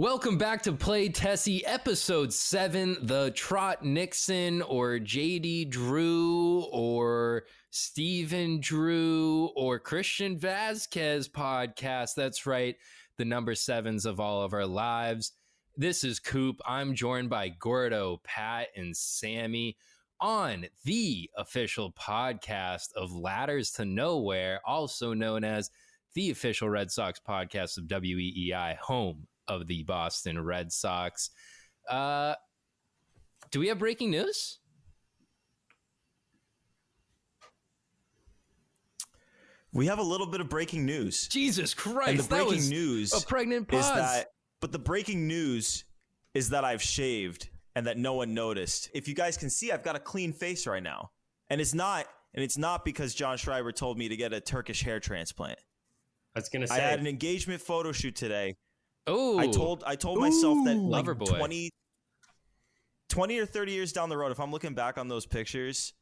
Welcome back to Play Tessie, episode seven. The Trot Nixon or JD Drew or Stephen Drew or Christian Vazquez podcast. That's right, the number sevens of all of our lives. This is Coop. I'm joined by Gordo, Pat, and Sammy on the official podcast of Ladders to Nowhere, also known as the official Red Sox podcast of WEEI, home of the Boston Red Sox. Uh, do we have breaking news? We have a little bit of breaking news. Jesus Christ! And the breaking news a pregnant pause. is that, but the breaking news is that I've shaved and that no one noticed. If you guys can see, I've got a clean face right now, and it's not, and it's not because John Schreiber told me to get a Turkish hair transplant. I was gonna say I had an engagement photo shoot today. Oh, I told I told myself that like Lover boy. 20, 20 or 30 years down the road, if I'm looking back on those pictures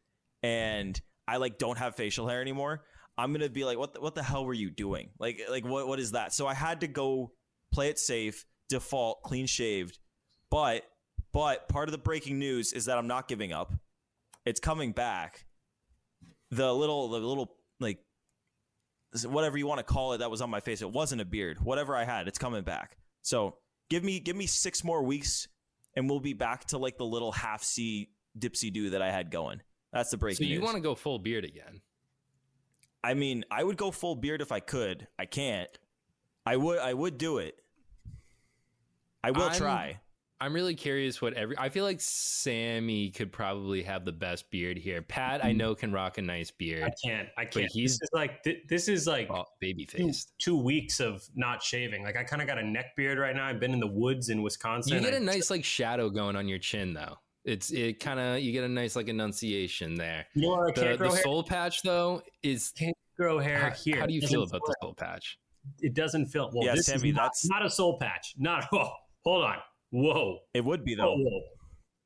and I like don't have facial hair anymore, I'm gonna be like, what the, what the hell were you doing? Like like what what is that? So I had to go play it safe, default, clean shaved. But but part of the breaking news is that I'm not giving up. It's coming back. The little the little like whatever you want to call it that was on my face. It wasn't a beard. Whatever I had, it's coming back. So give me give me six more weeks, and we'll be back to like the little half C dipsy do that I had going. That's the break. so you want to go full beard again? I mean, I would go full beard if I could. I can't. I would. I would do it. I will I'm- try. I'm really curious what every. I feel like Sammy could probably have the best beard here. Pat, I mm-hmm. know can rock a nice beard. I can't. I can't. he's- this is like thi- this is like Oh, baby two, faced. two weeks of not shaving. Like I kind of got a neck beard right now. I've been in the woods in Wisconsin. You get a nice like shadow going on your chin though. It's it kind of you get a nice like enunciation there. You know I The, can't grow the hair? soul patch though is Can't grow hair how, here. how do you feel doesn't about the soul patch? It doesn't feel. Well, Yeah, this Sammy, is not, that's- not a soul patch. Not. Oh, hold on. Whoa. It would be though. Whoa.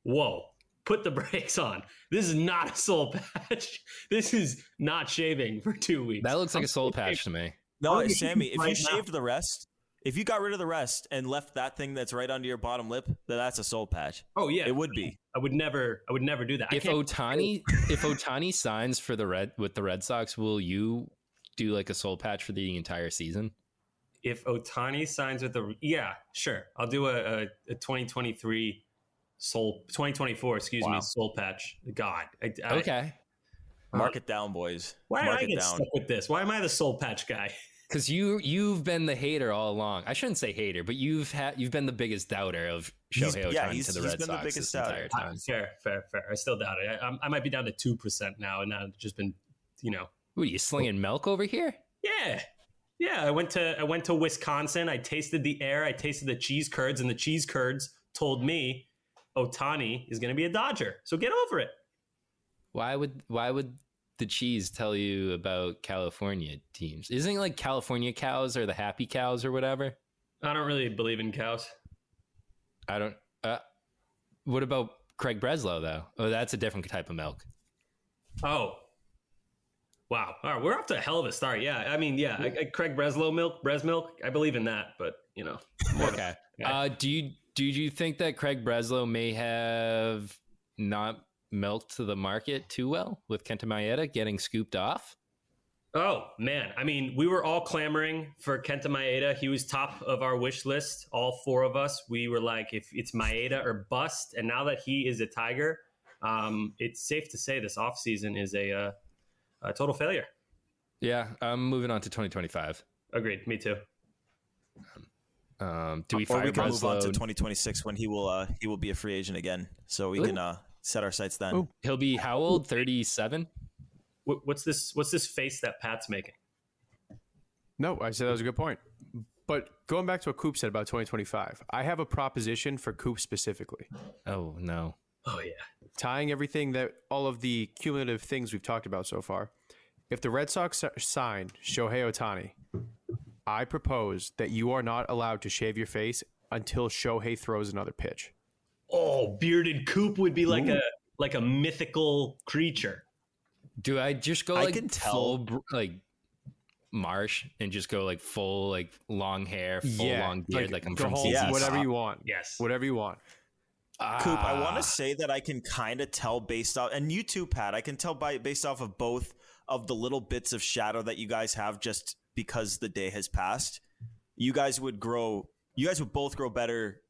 Whoa. Put the brakes on. This is not a soul patch. This is not shaving for two weeks. That looks like I'm a soul still patch to me. No, I'm Sammy, if you shaved the rest, if you got rid of the rest and left that thing that's right under your bottom lip, then that's a soul patch. Oh yeah, It would be. I would never. I would never do that. If Ohtani if Ohtani signs for the red with the Red Sox, will you do like a soul patch for the entire season? If Ohtani signs with the yeah, sure, I'll do a, a, a 2023 soul 2024. Excuse Wow. me, soul patch. God, I, I, Okay. Mark it down, boys. Why did I get down. stuck with this? Why am I the soul patch guy? Because you you've been the hater all along. I shouldn't say hater, but you've had you've been the biggest doubter of He's- Shohei Ohtani yeah, he's- to the he's Red been the biggest this doubter. entire time. Fair, fair, fair. I still doubt it. I, I might be down to two percent now, and I've just been, you know, What are you slinging milk over here? yeah, yeah. I went to I went to Wisconsin. I tasted the air. I tasted the cheese curds, and the cheese curds told me Ohtani is going to be a Dodger. So get over it. Why would why would the cheese tell you about California teams? Isn't it like California cows or the happy cows or whatever? I don't really believe in cows. I don't. Uh, what about Craig Breslow though? Oh, that's a different type of milk. Oh. Wow. All right. We're off to a hell of a start. Yeah. I mean, yeah. I, I, Craig Breslow milk, Bres milk. I believe in that, but you know. Okay. Uh, do you do you think that Craig Breslow may have not milked to the market too well with Kenta Maeda getting scooped off? Oh man, I mean, we were all clamoring for Kenta Maeda. He was top of our wish list. All four of us. We were like, if it's Maeda or bust. And now that he is a Tiger, um, it's safe to say this offseason is a, uh, a total failure. Yeah, I'm moving on to 2025. Agreed. Me too. Um, do we or fire we can move on to 2026 when he will uh, he will be a free agent again. So we Ooh. can uh, set our sights then. Ooh. He'll be how old? 37. What's this? What's this face that Pat's making? No, I said that was a good point. But going back to what Coop said about 2025, I have a proposition for Coop specifically. Oh no. Oh yeah. Tying everything that all of the cumulative things we've talked about so far. If the Red Sox sign Shohei Ohtani, I propose that you are not allowed to shave your face until Shohei throws another pitch. Oh, bearded Coop would be like a like a mythical creature. Do I just go I like can tell- full like marsh and just go like full like long hair, full long beard, like, I'm from whole- ZZ Yes. whatever you want. Yes. Whatever you want. Coop, I want Ah. to say that I can kind of tell based off, and you too, Pat. I can tell by based off of both of the little bits of shadow that you guys have, just because the day has passed. You guys would grow. You guys would both grow better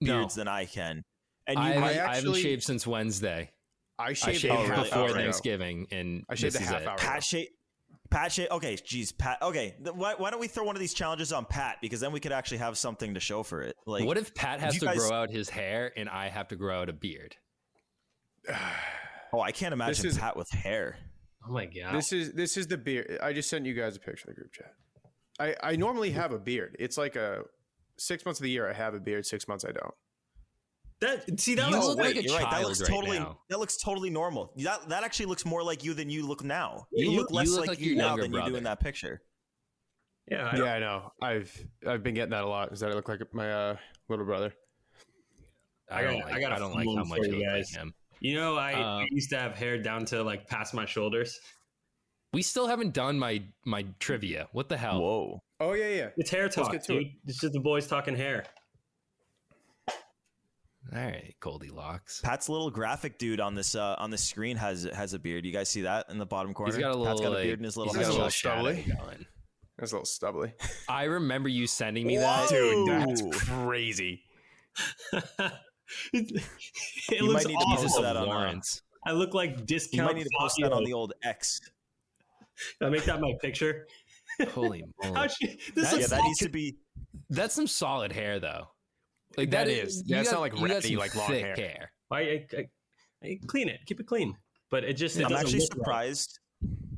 No. beards than I can. And you I, might, haven't- I haven't shaved since Wednesday. I I shaved, shaved Oh, half before hour Okay. ago. Thanksgiving, and I shaved this a is half it. hour. Pat Shay. Pat Shay. Okay, geez, Pat. Okay, why, why don't we throw one of these challenges on Pat because then we could actually have something to show for it. Like, what if Pat has to guys- grow out his hair and I have to grow out a beard? Oh, I can't imagine is- Pat with hair. Oh my god. This is this is the beard. I just sent you guys a picture in the group chat. I I normally have a beard. It's like a six months of the year I have a beard. Six months I don't. That see that You was look wait, like a you're right. That looks right totally. now. That looks totally normal. That that actually looks more like you than you look now. You, You- look you less look like, like you now younger than you do in that picture. yeah. I, yeah, I know. I've I've been getting that a lot. Is that I look like my uh, little brother? I I don't got- like. I got a I don't like how much you you look like him. You know, I, I Um, used to have hair down to like past my shoulders. We still haven't done my my trivia. What the hell? Whoa. Oh yeah, yeah. It's hair talk, get to dude. it. It's just the boys talking hair. All right, Goldilocks. Pat's little graphic dude on this uh, on the screen has has a beard. You guys see that in the bottom corner? He's got a little Pat's got a like, beard in his little he's got a head. little That's a little stubbly. going. That's a little stubbly. I remember you sending me that. Whoa. Dude, that's crazy. it it You looks might need to post that on, uh, Lawrence. I look like discount. You might need to post that on the old X. I make that my picture. Holy moly. How should, this That- Yeah, that needs to be. That's some solid hair, though. Like That is. is. you That's got- not like you ratty, like long thick hair. I, I, I, I clean it, keep it clean. But it just it I'm actually look right. surprised.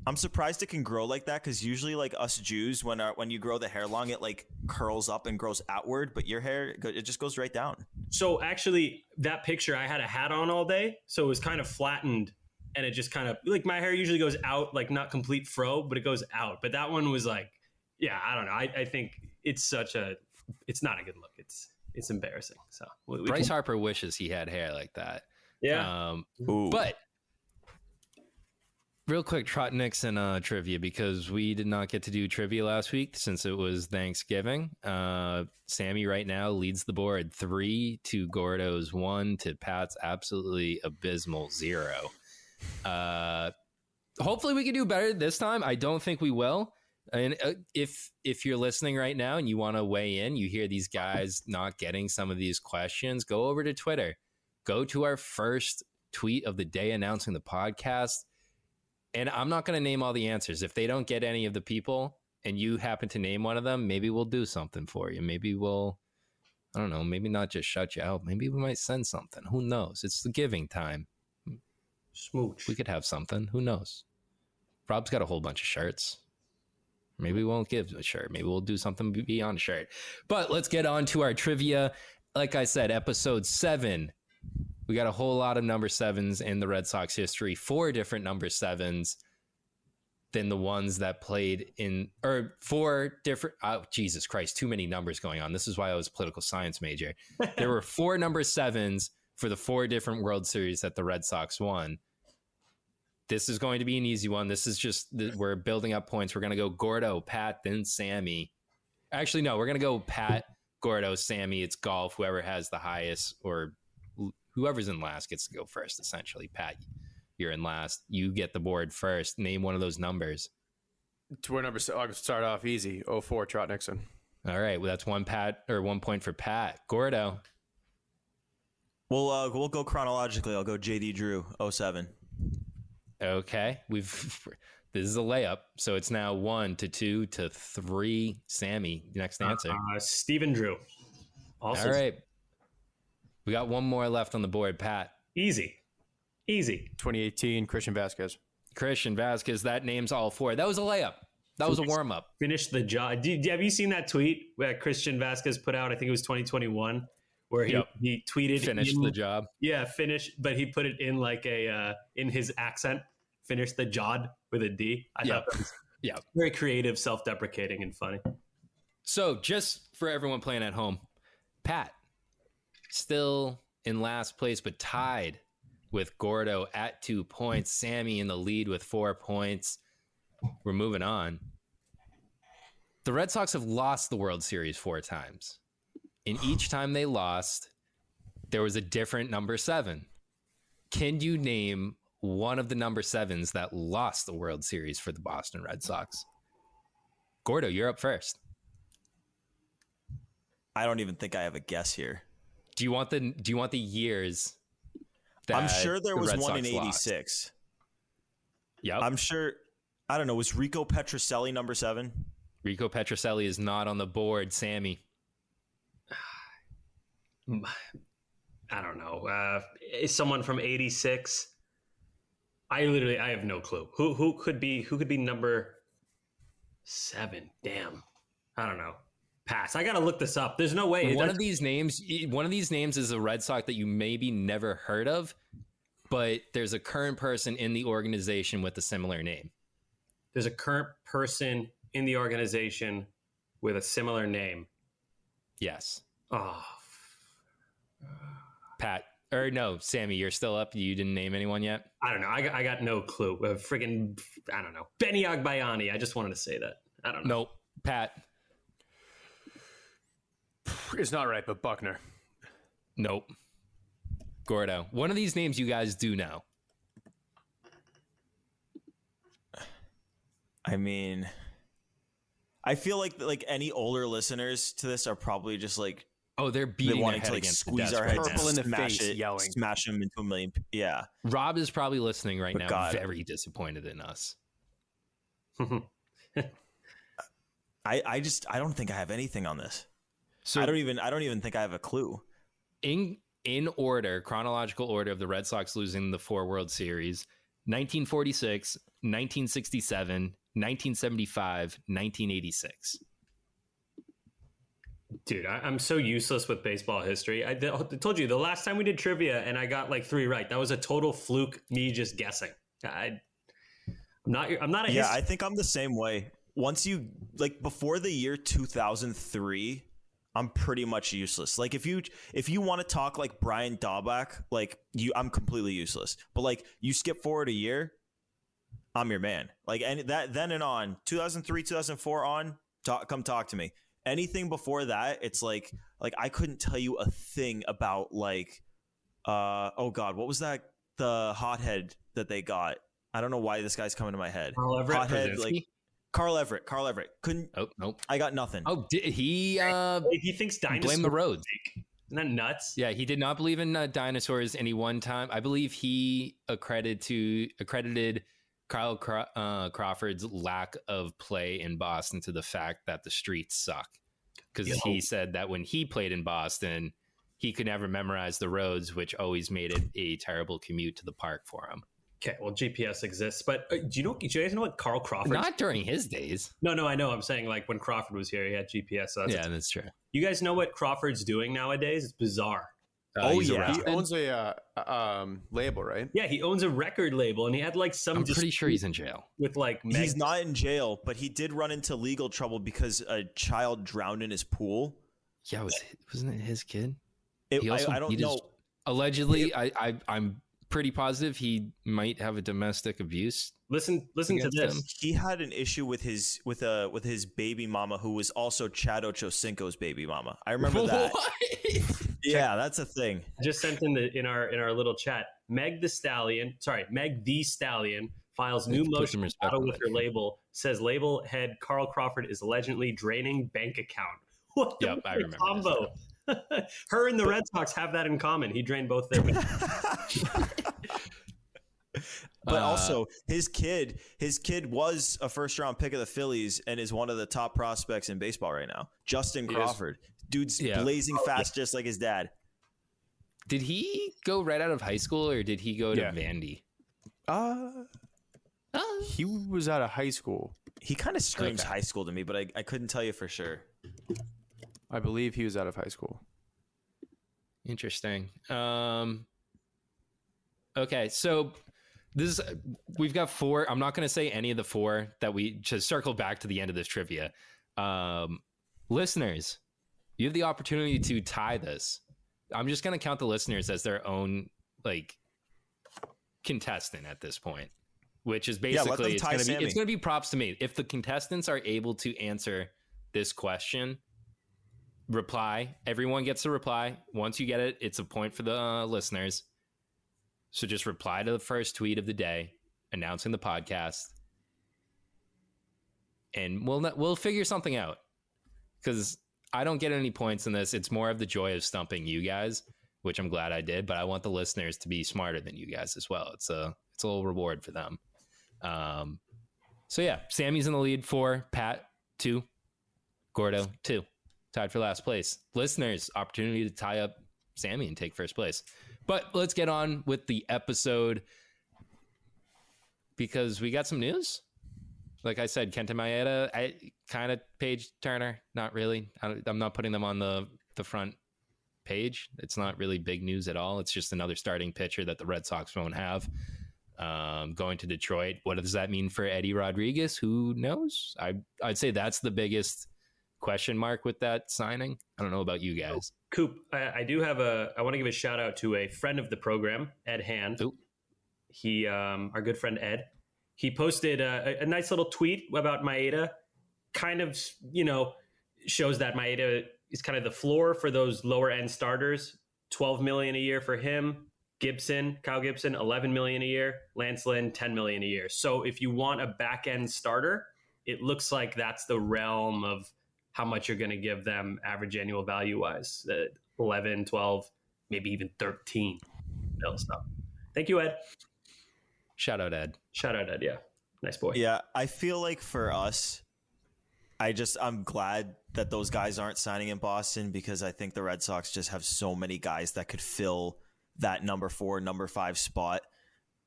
I'm surprised it can grow like that because usually, like us Jews, when our, when you grow the hair long, it like curls up and grows outward. But your hair, it it just goes right down. So actually, that picture I had a hat on all day, so it was kind of flattened, and it just kind of like my hair usually goes out, like not complete fro, but it goes out. But that one was like, yeah, I don't know. I, I think it's such a, it's not a good look. It's it's embarrassing. So we, we Bryce can- Harper wishes he had hair like that. yeah, Um, but real quick, Trot Nixon uh, trivia because we did not get to do trivia last week since it was Thanksgiving. Uh, Sammy right now leads the board three to Gordo's one to Pat's absolutely abysmal zero. Uh, hopefully, we can do better this time. I don't think we will. And uh, if if you're listening right now and you want to weigh in, you hear these guys not getting some of these questions, go over to Twitter. Go to our first tweet of the day announcing the podcast. And I'm not going to name all the answers. If they don't get any of the people and you happen to name one of them, maybe we'll do something for you. Maybe we'll, I don't know, maybe not just shut you out. Maybe we might send something. Who knows? It's the giving time. smooch. We could have something. Who knows? Rob's got a whole bunch of shirts. Maybe we won't give a shirt. Maybe we'll do something beyond a shirt. But let's get on to our trivia. Like I said, episode seven. We got a whole lot of number sevens in the Red Sox history. Four different number sevens than the ones that played in, or four different. Oh, Jesus Christ, too many numbers going on. This is why I was a political science major. there were four number sevens for the four different World Series that the Red Sox won. This is going to be an easy one. This is just we're building up points. We're going to go Gordo, Pat, then Sammy. Actually, no, we're going to go Pat, Gordo, Sammy. It's golf. Whoever has the highest or whoever's in last gets to go first. Essentially, Pat, you're in last. You get the board first. Name one of those numbers. Tour number. So I'll start off easy. 04 Trot Nixon. All right, well, that's one Pat or one point for Pat. Gordo. We'll uh, we'll go chronologically. I'll go JD Drew 07. Okay, we've this is a layup, so it's now one to two to three. Sammy, next answer. Uh, Stephen Drew. Also All right, we got one more left on the board. Pat, easy. Easy. 2018 Christian Vazquez. Christian Vazquez. That name's all four. That was a layup. That was a warm up. Finish the job. Do, do- have you seen that tweet that Christian Vazquez put out? I think it was 2021, where he, Yep. he tweeted Finished in- the job. Yeah, finish, but he put it in like a uh, in his accent. Finish the jod with a D. I Yeah. thought that was Yeah. very creative, self-deprecating, and funny. So, just for everyone playing at home, Pat still in last place, but tied with Gordo at two points. Sammy in the lead with four points. We're moving on. The Red Sox have lost the World Series four times. And each time they lost, there was a different number seven. Can you name one of the number sevens that lost the World Series for the Boston Red Sox? Gordo, you're up first. I don't even think I have a guess here. Do you want the Do you want the years? I'm sure there the was Red one in Sox lost? '86. Yeah, I'm sure. I don't know. Was Rico Petrocelli number seven? Rico Petrocelli is not on the board. Sammy. I don't know. Uh, is someone from '86? I literally, I have no clue. Who who could be who could be number seven? Damn, I don't know. Pass. I gotta look this up. There's no way. one of these names. One of these names is a Red Sox that you maybe never heard of, but there's a current person in the organization with a similar name. there's a current person in the organization with a similar name. Yes, Oh, Pat. Or no, Sammy. You're still up. You didn't name anyone yet. I don't know. I got, I got no clue. Uh, friggin', I don't know. Benny Agbayani. I just wanted to say that. I don't know. Nope. Pat. It's not right, but Buckner. Nope. Gordo. One of these names you guys do know. I mean, I feel like like any older listeners to this are probably just like Oh, they're beating their wanting head to like against the squeeze desk our right heads. Purple in the smash face, it, yelling. smash them into a million. Yeah, Rob is probably listening right But now, God. very disappointed in us. I I just I don't think I have anything on this. So I don't even I don't even think I have a clue. in in order, chronological order of the Red Sox losing the four World Series: 1946, 1967, 1975, 1986. Dude, I, I'm so useless with baseball history. I, I told you the last time we did trivia and I got like three right. That was a total fluke. Me just guessing. I, I'm not. I'm not a. Yeah, his- I think I'm the same way. Once you like before the year 2003, I'm pretty much useless. Like if you if you want to talk like Brian Daubach, like you I'm completely useless. But like you skip forward a year, I'm your man. Like and that then and on, 2003, 2004 on, talk, come talk to me. Anything before that, it's like like I couldn't tell you a thing about like uh oh god, what was that the hothead that they got? I don't know why this guy's coming to my head. Carl Everett Hothead, Brzezinski? like Carl Everett. Carl Everett couldn't. Oh nope. I got nothing. Oh, did he uh, he thinks dinosaurs. blame the roads? Isn't that nuts? Yeah, he did not believe in uh, dinosaurs any one time. I believe he accredited to accredited Kyle Craw- uh, Crawford's lack of play in Boston to the fact that the streets suck. Because he said that when he played in Boston, he could never memorize the roads, which always made it a terrible commute to the park for him. Okay, well GPS exists, but uh, do you know? Do you guys know what Carl Crawford? Not during his days. no, no, I know. I'm saying like when Crawford was here, he had GPS. So that's yeah, that's true. You guys know what Crawford's doing nowadays? It's bizarre. Uh, Oh, yeah. He owns a uh, um, label, right? Yeah, he owns a record label, and he had like some. I'm pretty sure he's in jail. with like. Meg- He's not in jail, but he did run into legal trouble because a child drowned in his pool. Yeah, was wasn't it his kid? It, He I, also I don't beat his- know. Allegedly, I, I I'm pretty positive he might have a domestic abuse. Listen, listen to this. him. He had an issue with his with uh with his baby mama, who was also Chad Ochocinco's baby mama. I remember that. What? Yeah, that's a thing. I just sent in the in our in our little chat. Meg Thee Stallion, sorry, Meg Thee Stallion files new Let's motion some to respect battle with her label. Says label head Carl Crawford is allegedly draining bank account. What the Yep, I remember combo? her and the Red Sox have that in common. He drained both their. But Uh, also, his kid, his kid was a first round pick of the Phillies and is one of the top prospects in baseball right now. Justin He is. Crawford, dude's Yeah. blazing fast, just like his dad. Did he go right out of high school or did he go to Yeah. Vandy? Uh, he was out of high school. He kind of screams Okay. high school to me, but I, I couldn't tell you for sure. I believe he was out of high school. Interesting. Um, okay, so this is we've got four. I'm not going to say any of the four that we just circle back to the end of this trivia. Um, listeners, you have the opportunity to tie this. I'm just going to count the listeners as their own like contestant at this point, which is Yeah, let them basically it's tie going to be Sammy. it's going to be props to me if the contestants are able to answer this question reply. Everyone gets a reply. Once you get it, it's a point for the uh, listeners. So just reply to the first tweet of the day announcing the podcast, and we'll we'll figure something out. Because I don't get any points in this. It's more of the joy of stumping you guys, which I'm glad I did. But I want the listeners to be smarter than you guys as well. It's a it's a little reward for them. Um, so yeah, Sammy's in the lead for Pat two, Gordo two tied for last place. Listeners, opportunity to tie up Sammy and take first place. But let's get on with the episode because we got some news. Like I said, Kenta Maeda, I kind of page turner, not really. I, I'm not putting them on the the front page. It's not really big news at all. It's just another starting pitcher that the Red Sox won't have. Um, going to Detroit. What does that mean for Eddie Rodriguez? Who knows? I I'd say that's the biggest question mark with that signing. I don't know about you guys. Coop, I, I do have a. I want to give a shout out to a friend of the program, Ed Hand. Oop. He, um, our good friend Ed, he posted a, a nice little tweet about Maeda. Kind of, you know, shows that Maeda is kind of the floor for those lower end starters. Twelve million a year for him. Gibson, Kyle Gibson, eleven million a year. Lance Lynn, ten million a year. So if you want a back end starter, it looks like that's the realm of how much you're going to give them average annual value wise uh, 11 12 maybe even 13 mil so thank you ed Shout out Ed. shout out ed yeah nice boy Yeah, I feel like for us, I just I'm glad that those guys aren't signing in Boston because I think the Red Sox just have so many guys that could fill that number four, number five spot.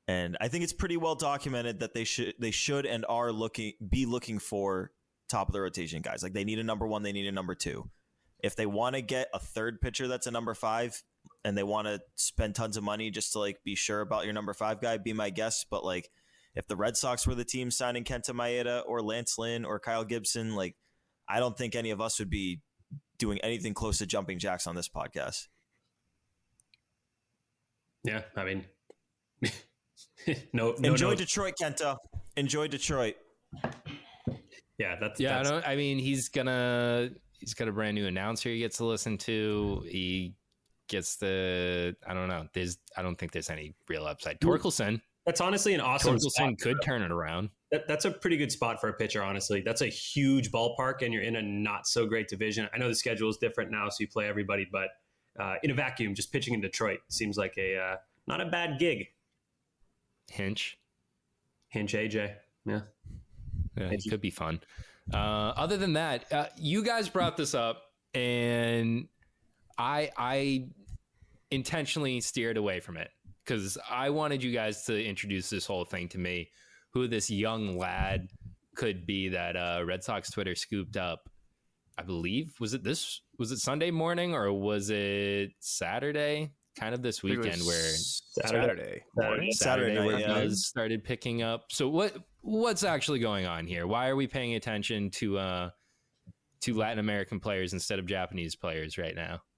And I think it's pretty well documented that they should they should and are looking be looking for top of the rotation guys. Like they need a number one, they need a number two. If they want to get a third pitcher that's a number five and they want to spend tons of money just to like be sure about your number five guy, be my guest. But like if the Red Sox were the team signing Kenta Maeda or Lance Lynn or Kyle Gibson, like I don't think any of us would be doing anything close to jumping jacks on this podcast. yeah i mean no no Enjoy no. Detroit, Kenta. Enjoy Detroit. Yeah that's Yeah, that's, I don't. I mean, he's gonna he's got a brand new announcer he gets to listen to. He gets the I don't know. There's I don't think there's any real upside. Torkelson, that's honestly an awesome. Torkelson could turn it around. That, that's a pretty good spot for a pitcher, honestly. That's a huge ballpark, and you're in a not so great division. I know the schedule is different now, so you play everybody, but uh, in a vacuum, just pitching in Detroit seems like a uh, not a bad gig. Hinch, Hinch AJ, yeah. Yeah, it could be fun. Uh, other than that, uh, you guys brought this up, and I I intentionally steered away from it because I wanted you guys to introduce this whole thing to me, who this young lad could be that uh, Red Sox Twitter scooped up. I believe was it this was it Sunday morning or was it Saturday? Kind of this I think it weekend where Saturday. Saturday. morning. Saturday night, where yeah. Buzz started picking up. So what what's actually going on here? Why are we paying attention to uh to Latin American players instead of Japanese players right now?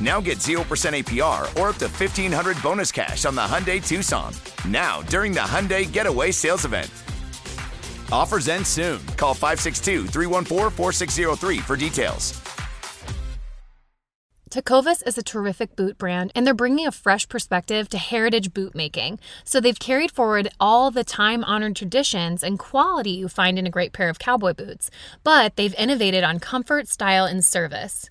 Now get 0% APR or up to 1500 bonus cash on the Hyundai Tucson. Now, during the Hyundai Getaway Sales Event. Offers end soon. Call 562 314 4603 for details. Tecovas is a terrific boot brand, and they're bringing a fresh perspective to heritage boot making. So they've carried forward all the time honored traditions and quality you find in a great pair of cowboy boots, but they've innovated on comfort, style, and service.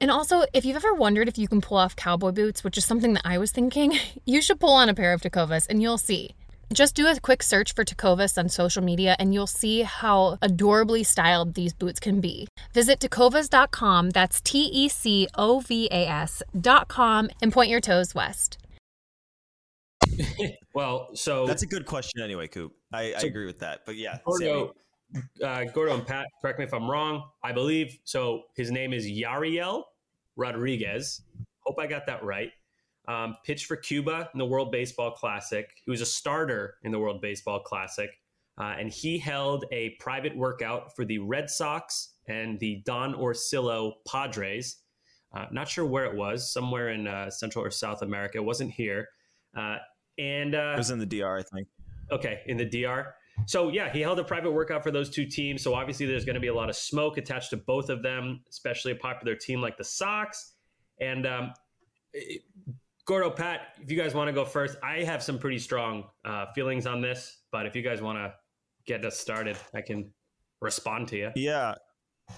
And also, if you've ever wondered if you can pull off cowboy boots, which is something that I was thinking, you should pull on a pair of Tecovas and you'll see. Just do a quick search for Tecovas on social media and you'll see how adorably styled these boots can be. Visit tecovas.com, that's T E C O V A S.com, and point your toes west. well, so that's a good question anyway, Coop. I, I agree with that. But yeah, Gordo, uh, Gordo and Pat, correct me if I'm wrong. I believe so. His name is Yariel Rodriguez. Hope I got that right. Um, pitched for Cuba in the World Baseball Classic. He was a starter in the World Baseball Classic, uh, and he held a private workout for the Red Sox and the Don Orsillo Padres. Uh, not sure where it was, somewhere in uh, Central or South America. It wasn't here. Uh, and uh, it was in the DR, I think. Okay, in the DR. So yeah, he held a private workout for those two teams. So obviously, there's going to be a lot of smoke attached to both of them, especially a popular team like the Sox. And um, Gordo, Pat, if you guys want to go first, I have some pretty strong uh, feelings on this. But if you guys want to get us started, I can respond to you. Yeah.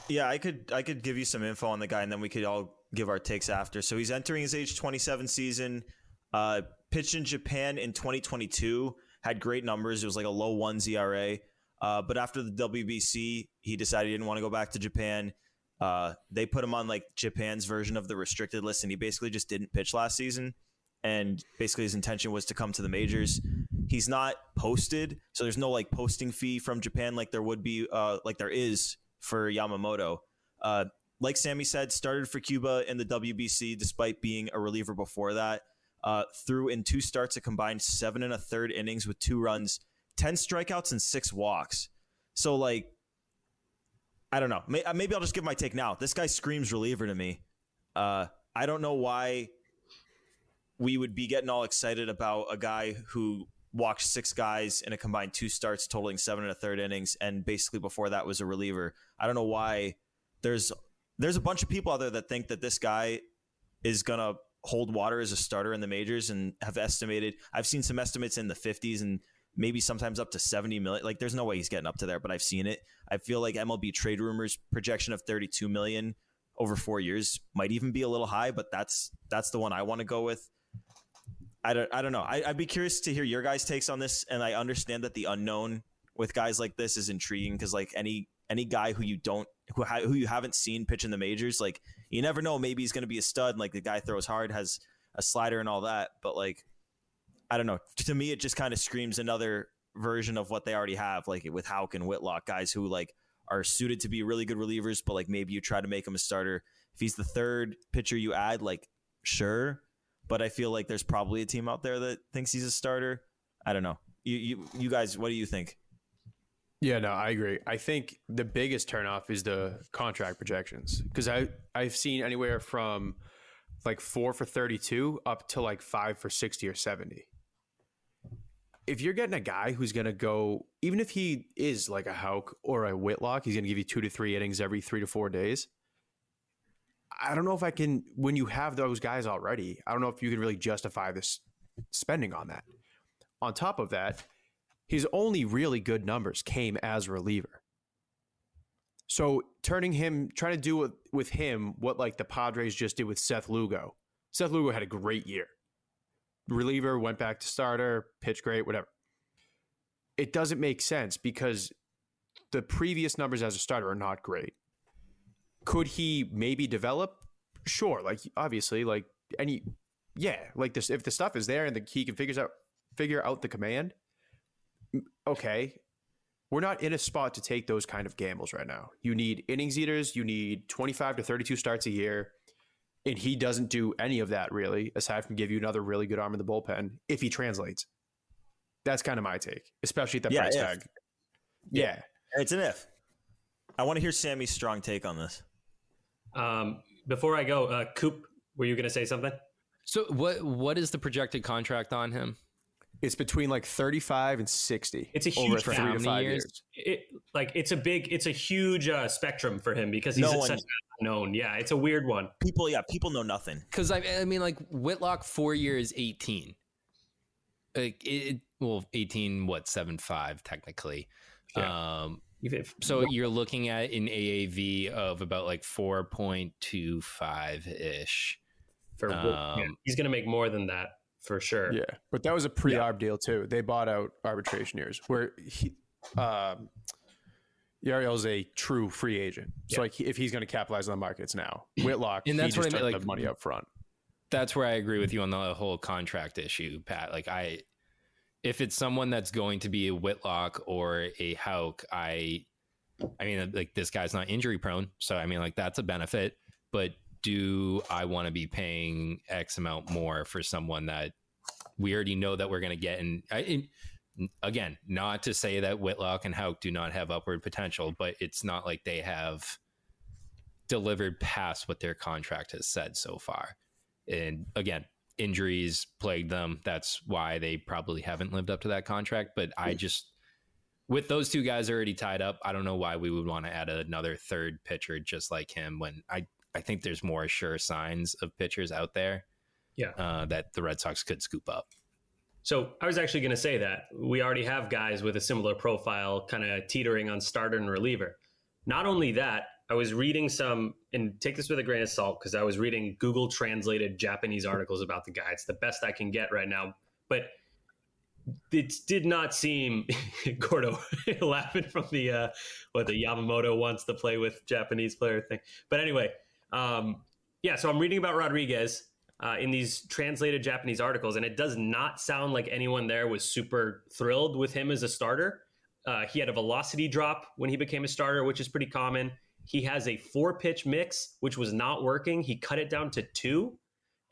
Yeah, I could I could give you some info on the guy and then we could all give our takes after. So he's entering his age 27 season. Uh pitched in Japan in 2022, had great numbers. It was like a low 1 ERA. Uh, but after the WBC, he decided he didn't want to go back to Japan. Uh, they put him on like Japan's version of the restricted list, and he basically just didn't pitch last season. And basically, his intention was to come to the majors. He's not posted, so there's no like posting fee from Japan like there would be, uh, like there is for Yamamoto. Uh, like Sammy said, started for Cuba in the WBC despite being a reliever before that. Uh, threw in two starts a combined seven and a third innings with two runs, 10 strikeouts, and six walks. So, like, I don't know. Uh, Maybe I'll just give my take now. This guy screams reliever to me. Uh, I don't know why we would be getting all excited about a guy who walked six guys in a combined two starts, totaling seven and a third innings, and basically before that was a reliever. I don't know why. There's there's a bunch of people out there that think that this guy is gonna hold water as a starter in the majors and have estimated. I've seen some estimates in the 50s and maybe sometimes up to 70 million. Like there's no way he's getting up to there, but I've seen it. I feel like MLB trade rumors projection of 32 million over 4 years might even be a little high, but that's that's the one I want to go with. I don't I don't know. I, I'd be curious to hear your guys' takes on this and I understand that the unknown with guys like this is intriguing because like any any guy who you don't who who you haven't seen pitch in the majors like you never know maybe he's going to be a stud like the guy throws hard has a slider and all that but like I don't know. To me it just kind of screams another version of what they already have like with Houck and Whitlock guys who like are suited to be really good relievers but like maybe you try to make him a starter. If he's the third pitcher you add like sure but I feel like there's probably a team out there that thinks he's a starter. I don't know. You you you guys what do you think Yeah, no, I agree. I think the biggest turnoff is the contract projections because I I've seen anywhere from like four for thirty two up to like five for sixty or seventy. If you're getting a guy who's going to go, even if he is like a Houck or a Whitlock, he's going to give you two to three innings every three to four days. I don't know if I can, when you have those guys already, I don't know if you can really justify this spending on that. On top of that, his only really good numbers came as reliever. So turning him, trying to do with, with him what like the Padres just did with Seth Lugo. Seth Lugo had a great year. Reliever went back to starter, pitched great, whatever. It doesn't make sense because the previous numbers as a starter are not great. Could he maybe develop? Sure, like obviously, like any, yeah, like this. If the stuff is there and the he can figures out figure out the command, okay, we're not in a spot to take those kind of gambles right now. You need innings eaters, you need 25 to 32 starts a year. And he doesn't do any of that really, aside from give you another really good arm in the bullpen if he translates. That's kind of my take, especially at the Yeah, price if. tag. Yeah. It's an if. I want to hear Sammy's strong take on this. Um, before I go, uh, Coop, were you going to say something? So what what is the projected contract on him? It's between like 35 and 60. It's a over huge three to five years? years. It, like it's a big, it's a huge uh, spectrum for him because he's No such one- unknown. Yeah, it's a weird one. People, yeah, people know nothing. Because I, I mean, like Whitlock, four years, eighteen. Like it, well, eighteen, what seven five technically. Um, so you're looking at an AAV of about like four point two five ish. for Um, yeah, he's going to make more than that for sure. Yeah, but that was a pre-arb deal too. They bought out arbitration years where he, um, Yariel's a true free agent. So Yeah. like, if he's going to capitalize on the markets now. Whitlock, And that's what just I mean, like- the money up front. that's where I agree with you on the whole contract issue, Pat. Like I, if it's someone that's going to be a Whitlock or a Houck, I, I mean, like this guy's not injury prone, so I mean, like that's a benefit. But do I want to be paying X amount more for someone that we already know that we're going to get? And I, again, not to say that Whitlock and Houck do not have upward potential, but it's not like they have delivered past what their contract has said so far. And again, injuries plagued them. That's why they probably haven't lived up to that contract. But I hmm. just, with those two guys already tied up, I don't know why we would want to add another third pitcher just like him when I, I think there's more sure signs of pitchers out there. Yeah. Uh, that the Red Sox could scoop up. So I was actually going to say that we already have guys with a similar profile, kind of teetering on starter and reliever. Not only that, I was reading some, and take this with a grain of salt because I was reading Google translated Japanese articles about the guy. It's the best I can get right now, but it did not seem Gordo laughing from the uh, what the Yamamoto wants to play with Japanese player thing. But anyway, um, yeah. So I'm reading about Rodriguez uh, in these translated Japanese articles, and it does not sound like anyone there was super thrilled with him as a starter. Uh, he had a velocity drop when he became a starter, which is pretty common. He has a four pitch mix, which was not working. He cut it down to two,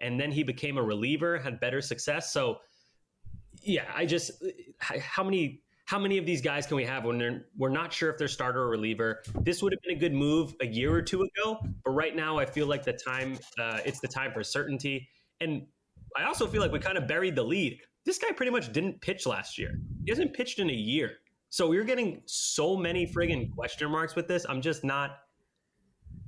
and then he became a reliever, had better success. So, yeah, I just how many how many of these guys can we have when we're not sure if they're starter or reliever? This would have been a good move a year or two ago, but right now I feel like the time uh, it's the time for certainty, and I also feel like we kind of buried the lead. This guy pretty much didn't pitch last year. He hasn't pitched in a year. So we are getting so many friggin' question marks with this. I'm just not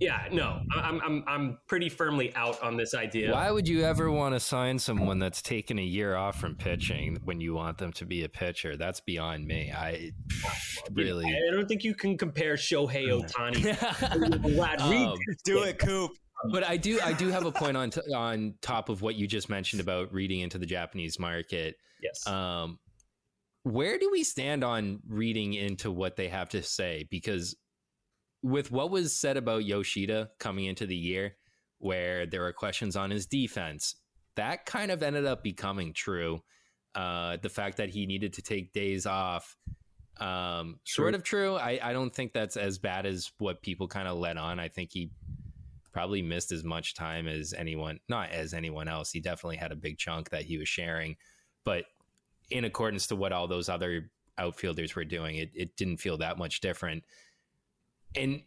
yeah, no, I'm I'm I'm pretty firmly out on this idea. Why would you ever want to sign someone that's taken a year off from pitching when you want them to be a pitcher? That's beyond me. I really, I don't think you can compare Shohei Ohtani. Glad Um, Do it, Coop. but I do I do have a point on t- on top of what you just mentioned about reading into the Japanese market. Yes. Um, where do we stand on reading into what they have to say? Because with what was said about Yoshida coming into the year, where there were questions on his defense, that kind of ended up becoming true. Uh, the fact that he needed to take days off, um, sort of true. I, I don't think that's as bad as what people kind of let on. I think he probably missed as much time as anyone, not as anyone else. He definitely had a big chunk that he was sharing, but in accordance to what all those other outfielders were doing, it, it didn't feel that much different and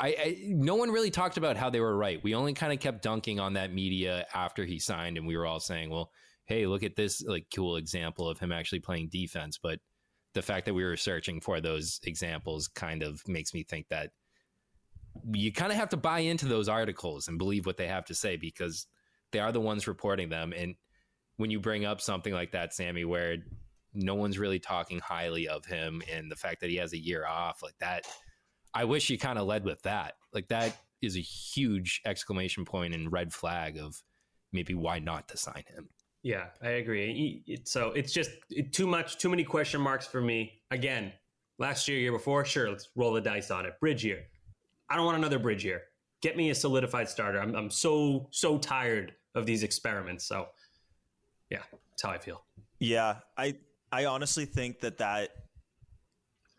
I, I, no one really talked about how they were right. We only kind of kept dunking on that media after he signed, and we were all saying, "Well, hey, look at this like cool example of him actually playing defense." But the fact that we were searching for those examples kind of makes me think that you kind of have to buy into those articles and believe what they have to say because they are the ones reporting them. And when you bring up something like that, Sammy, where no one's really talking highly of him, and the fact that he has a year off, like that I wish you kind of led with that. Like that is a huge exclamation point and red flag of maybe why not to sign him. Yeah, I agree. So it's just too much, too many question marks for me. Again, last year, year before, sure, let's roll the dice on it. Bridge year. I don't want another bridge year. Get me a solidified starter. I'm, I'm so so tired of these experiments. So, yeah, that's how I feel. Yeah, I I honestly think that that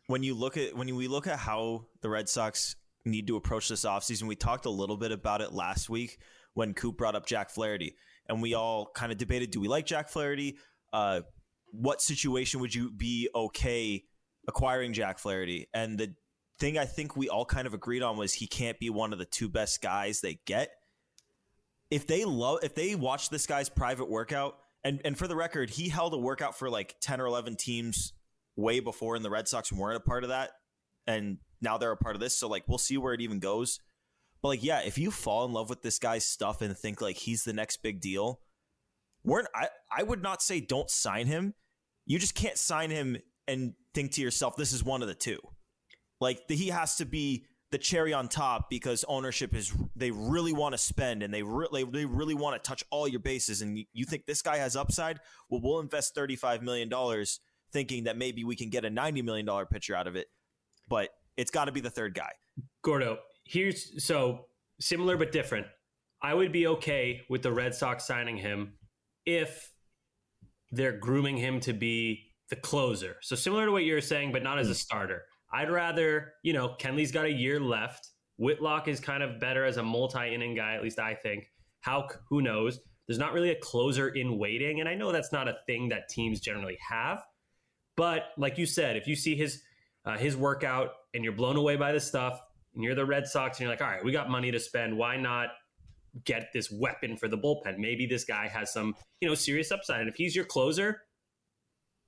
when you look at when we look at how the Red Sox need to approach this offseason, we talked a little bit about it last week when Coop brought up Jack Flaherty, and we all kind of debated: Do we like Jack Flaherty? Uh, what situation would you be okay acquiring Jack Flaherty? And the thing I think we all kind of agreed on was he can't be one of the two best guys they get. If they love, if they watch this guy's private workout, and and for the record, he held a workout for like ten or eleven teams way before, and the Red Sox weren't a part of that, and now they're a part of this. So like, we'll see where it even goes. But like, yeah, if you fall in love with this guy's stuff and think like he's the next big deal, we're I I would not say don't sign him. You just can't sign him and think to yourself, this is one of the two. Like the, he has to be the cherry on top because ownership is they really want to spend and they really they really want to touch all your bases and you, you think this guy has upside well we'll invest 35 million dollars thinking that maybe we can get a 90 million dollar pitcher out of it but it's got to be the third guy Gordo, here's so similar but different. I would be okay with the Red Sox signing him if they're grooming him to be the closer. So similar to what you're saying, but not as a hmm. starter. I'd rather, you know, Kenley's got a year left. Whitlock is kind of better as a multi-inning guy, at least I think. How who knows? There's not really a closer in waiting, and I know that's not a thing that teams generally have. But like you said, if you see his uh, his workout and you're blown away by the stuff, and you're the Red Sox, and you're like, all right, we got money to spend. Why not get this weapon for the bullpen? Maybe this guy has some, you know, serious upside. And if he's your closer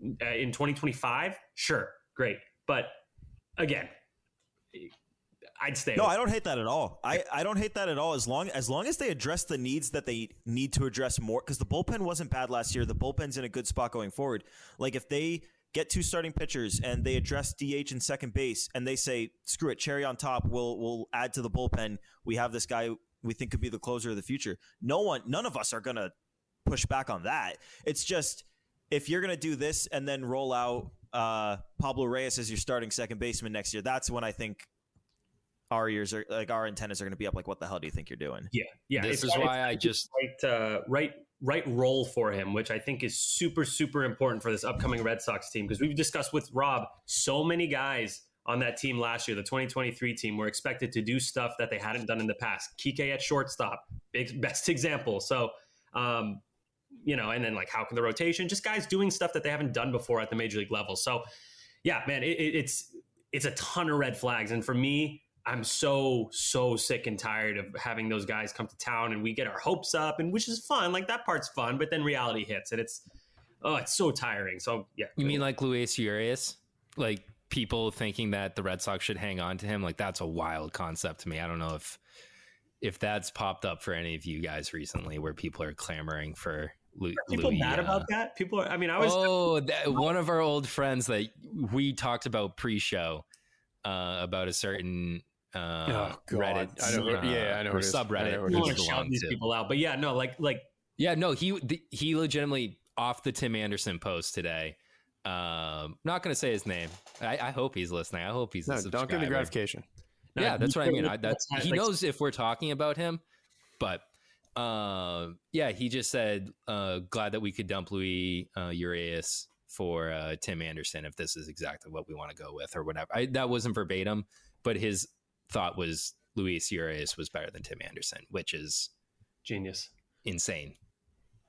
uh, in 2025, sure, great. But again, I'd stay. No. I don't hate that at all. I, I don't hate that at all. As long as long as they address the needs that they need to address more, because the bullpen wasn't bad last year. The bullpen's in a good spot going forward. Like if they get two starting pitchers and they address DH and second base, and they say, "Screw it, cherry on top. We'll we'll add to the bullpen. We have this guy we think could be the closer of the future." No one, none of us are gonna push back on that. It's just if you're gonna do this and then roll out uh, Pablo Reyes as your starting second baseman next year, that's when I think our ears are like our antennas are going to be up. Like, what the hell do you think you're doing? Yeah, yeah. This it's- is why it's I just right, uh, right, right role for him, which I think is super, super important for this upcoming Red Sox team because we've discussed with Rob so many guys on that team last year, the 2023 team, were expected to do stuff that they hadn't done in the past. Kike at shortstop, big, best example. So, um, you know, and then like how can the rotation, just guys doing stuff that they haven't done before at the major league level. So, yeah, man, it, it, it's it's a ton of red flags, and for me, I'm so so sick and tired of having those guys come to town and we get our hopes up, and which is fun, like that part's fun, but then reality hits, and it's oh, it's so tiring. So yeah, You mean like Luis Urias? Like people thinking that the Red Sox should hang on to him? Like that's a wild concept to me. I don't know if if that's popped up for any of you guys recently, where people are clamoring for Lu- people Louis, mad uh, about that? People are. I mean, I was. Oh, that, one of our old friends that we talked about pre-show uh, about a certain uh, Oh, God. Reddit, I know who- uh, yeah, I know or who. I subreddit. know who I don't want to shout these to. people out, but yeah, no, like like Yeah, no, he the, he legitimately off the Tim Anderson post today. Um, not going to say his name. I, I hope he's listening. I hope he's a No, don't give me gratification. No, yeah, that's he what I mean. I, that's that's he knows if we're talking about him, but uh, yeah, he just said uh, glad that we could dump Louis uh, Urias for uh, Tim Anderson if this is exactly what we want to go with or whatever. I, that wasn't verbatim, but his thought was Luis Urias was better than Tim Anderson, which is genius, insane.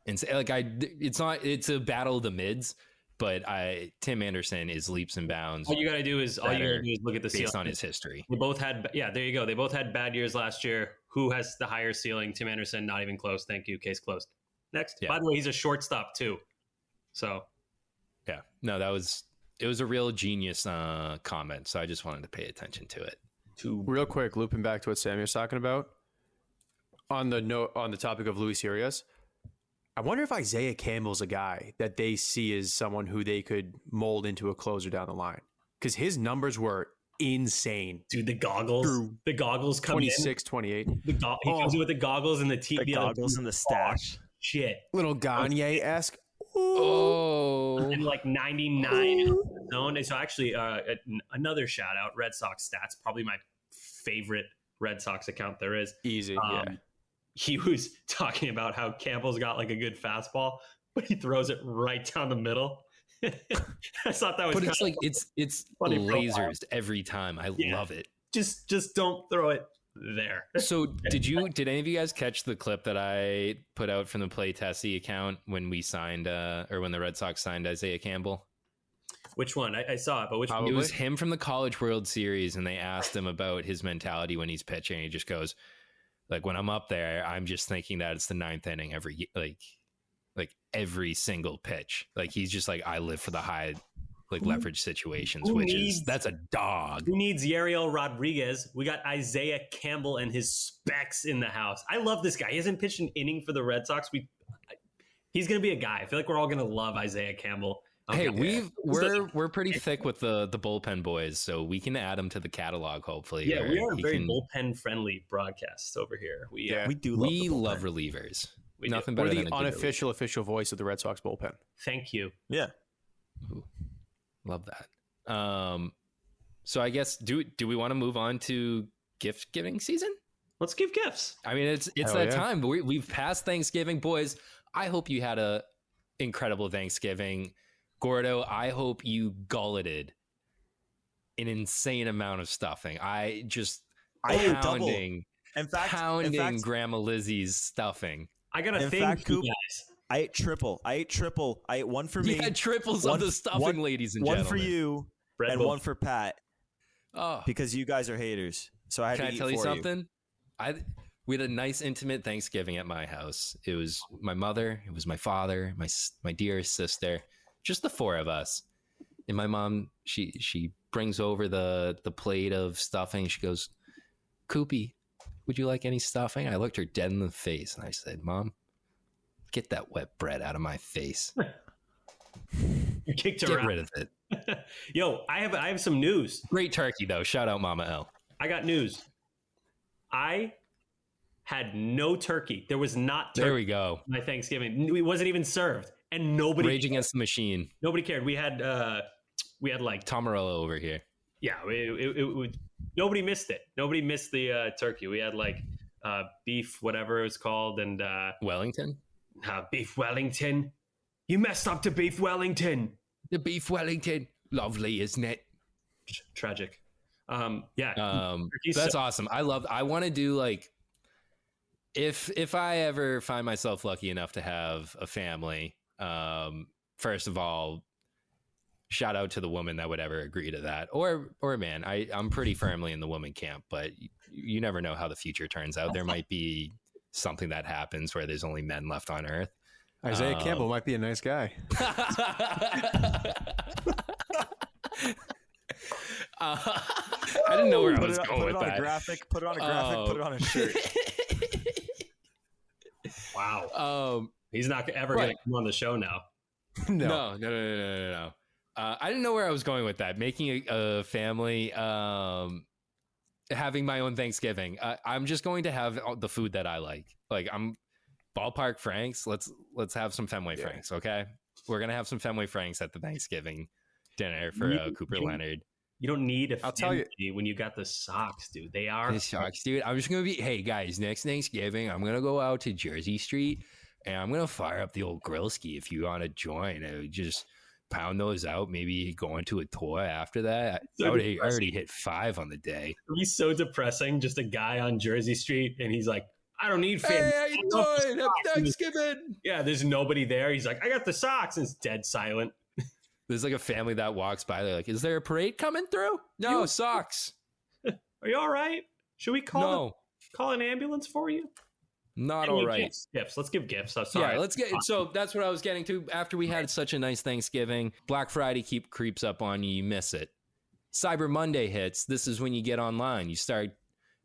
Insane. Like I, it's not. It's a battle of the mids, but I Tim Anderson is leaps and bounds. all you got to do is all you gotta do is look at the based ceiling. on his history. They both had, yeah, there you go. They both had bad years last year. Who has the higher ceiling? Tim Anderson, not even close. Thank you. Case closed. Next. Yeah. By the way, he's a shortstop too. So Yeah, no, that was it was a real genius uh, comment. So I just wanted to pay attention to it. To Real quick, looping back to what Samuel's talking about on the note on the topic of Luis Urias. I wonder if Isaiah Campbell's a guy that they see as someone who they could mold into a closer down the line because his numbers were insane. dude, the goggles, Drew, the goggles come in. 26, 28. The go- he comes Oh. in with the goggles and the T. The goggles and the stash. Shit. Little Gagne esque. Oh, and like 99 in zone. And so actually, uh, another shout out, Red Sox stats, probably my favorite Red Sox account there is. Easy. Um, yeah. He was talking about how Campbell's got like a good fastball, but he throws it right down the middle. I thought that was but it's kinda like it's it's funny profile. lasers every time. I Yeah. love it. just just don't throw it there. So did you did any of you guys catch the clip that I put out from the Play Tessie account when we signed uh or when the Red Sox signed Isaiah Campbell? Which one? I, I saw it, but which one? It was him from the College World Series, and they asked him about his mentality when he's pitching. He just goes, like, when I'm up there, I'm just thinking that it's the ninth inning every like, like every single pitch. Like he's just like, I live for the high, like Who- leverage situations, who which needs- is that's a dog. Who needs Yariel Rodriguez? We got Isaiah Campbell and his specs in the house. I love this guy. He hasn't pitched an inning for the Red Sox. We, he's gonna be a guy. I feel like we're all gonna love Isaiah Campbell. Hey, Okay. we've we're we're pretty thick with the the bullpen boys, so we can add them to the catalog. Hopefully, yeah, we are a very can- bullpen friendly broadcast over here. We uh, We do love we the love relievers. We do. Nothing We're better the than a good unofficial official voice of the Red Sox bullpen. thank you. Yeah. Ooh, love that. Um, so I guess do do we want to move on to gift giving season? Let's give gifts. I mean, it's it's Hell that yeah. time. We, we've passed Thanksgiving, boys. I hope you had a incredible Thanksgiving, Gordo. I hope you gulleted an insane amount of stuffing. I just I ate double. pounding, In fact, pounding in fact, Grandma Lizzie's stuffing. I got a In thing fact, you Coop- guys. I ate triple. I ate triple. I ate one for me. You had triples one- of the stuffing, one- ladies and one gentlemen. One for you Red and Bull. one for Pat Oh, because you guys are haters. So I had can to I eat tell you for something? I we had a nice intimate Thanksgiving at my house. It was my mother, it was my father, my my dearest sister, just the four of us. And my mom, she she brings over the the plate of stuffing. She goes, "Koopy, would you like any stuffing?" I looked her dead in the face and I said, "Mom, get that wet bread out of my face. You kicked her Get out. rid of it." Yo, I have I have some news. Great turkey though. Shout out Mama L. I got news. I had no turkey. There was not turkey There we go. my Thanksgiving. It wasn't even served, and nobody Rage Against the Machine. nobody cared. We had uh we had like Tom Morello over here. yeah, it, it, it, would- nobody missed it. Nobody missed the uh, turkey. We had like uh, beef, whatever it was called, and uh, Wellington. Uh, beef Wellington. You messed up to beef Wellington. The beef Wellington. Lovely, isn't it? Tragic. Um, yeah, Um, that's so- awesome. I love. I want to do like if if I ever find myself lucky enough to have a family. Um, first of all, shout out to the woman that would ever agree to that, or or man. I I'm pretty firmly in the woman camp, but you, you never know how the future turns out. There might be something that happens where there's only men left on Earth. Isaiah Um, Campbell might be a nice guy. Uh, I didn't know where I Put was it, going put it with on that. a graphic. Put it on a graphic. Put it on a shirt. wow. um, He's not ever going to come on the show now. no. no, no, no, no, no, no, no. Uh, I didn't know where I was going with that. Making a, a family, um, having my own Thanksgiving. Uh, I'm just going to have the food that I like. Like I'm ballpark Franks. Let's let's have some Fenway Franks. Okay, we're gonna have some Fenway Franks at the Thanksgiving dinner for uh, Cooper you- Leonard. You don't need a I'll tell you- when you got the socks, dude. They are This sucks, dude. I'm just gonna be. Hey guys, next Thanksgiving, I'm gonna go out to Jersey Street and I'm gonna fire up the old grill ski. If you want to join, I would just pound those out. Maybe go into a tour after that. I So already, I depressing. already hit five on the day. It'd be so depressing. Just a guy on Jersey Street, and he's like, "I don't need family." Hey, how you doing? Happy Thanksgiving. Yeah, there's nobody there. He's like, "I got the socks," and it's dead silent. There's like a family that walks by. They're like, "Is there a parade coming through?" No You- socks. Are you all right? Should we call No, call an ambulance for you? Not And all. Gifts. gifts. Let's give gifts. I'm sorry. Yeah, let's get so that's what I was getting to. After we had such a nice Thanksgiving, Black Friday keep creeps up on you, you miss it. Cyber Monday hits. This is when you get online. You start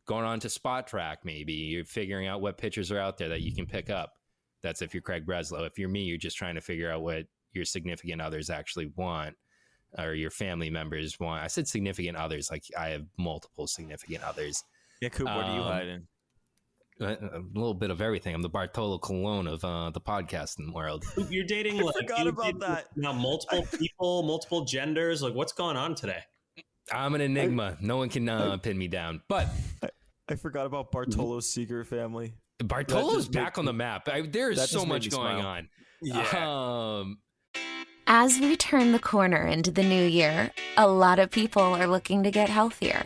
going on to Spotrac, maybe. You're figuring out what pictures are out there that you can pick up. That's if you're Craig Breslow. If you're me, you're just trying to figure out what your significant others actually want or your family members want. I said significant others, like I have multiple significant others. Yeah, Coop, what are you Um, hiding? A a little bit of everything. I'm the Bartolo Colon of uh, the podcasting world. You're dating I like forgot you about dated that. now multiple people, multiple genders. Like, what's going on today? I'm an enigma. no one can uh, pin me down. But I forgot about Bartolo's secret family. Bartolo's just made back on the map. I, there is so much going smile. on. Um, As we turn the corner into the new year, a lot of people are looking to get healthier.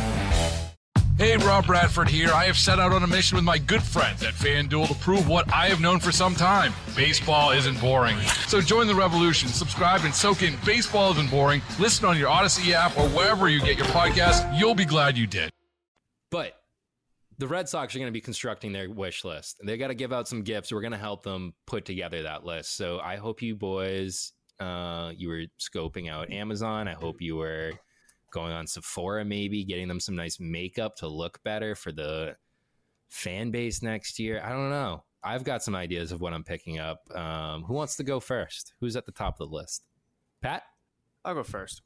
Hey, Rob Bradford here. I have set out on a mission with my good friends at FanDuel to prove what I have known for some time. Baseball isn't boring. So join the revolution. Subscribe and soak in Baseball Isn't Boring. Listen on your Audacy app or wherever you get your podcast. You'll be glad you did. But the Red Sox are going to be constructing their wish list. They got to give out some gifts. We're going to help them put together that list. So I hope you boys, uh, you were scoping out Amazon. I hope you were going on Sephora, maybe getting them some nice makeup to look better for the fan base next year. I don't know. I've got some ideas of what I'm picking up. Um, who wants to go first? Who's at the top of the list? Pat? I'll go first.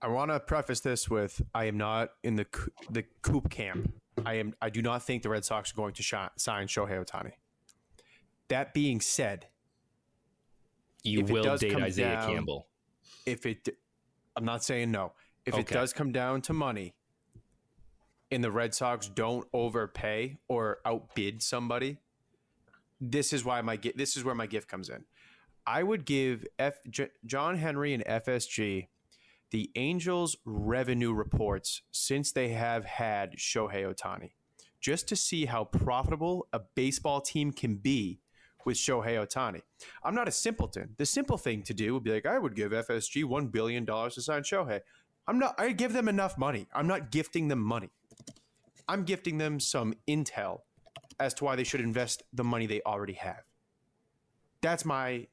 I want to preface this with I am not in the the coop camp. I am. I do not think the Red Sox are going to sign Shohei Ohtani. That being said, You will date Isaiah down- Campbell. If it, I'm not saying no. If it does come down to money, and the Red Sox don't overpay or outbid somebody, this is why my this is where my gift comes in. I would give F, J, John Henry and FSG the Angels' revenue reports since they have had Shohei Ohtani, just to see how profitable a baseball team can be with Shohei Ohtani. I'm not a simpleton. The simple thing to do would be like, I would give FSG $1 billion to sign Shohei. I'm not, I give them enough money. I'm not gifting them money. I'm gifting them some intel as to why they should invest the money they already have. That's my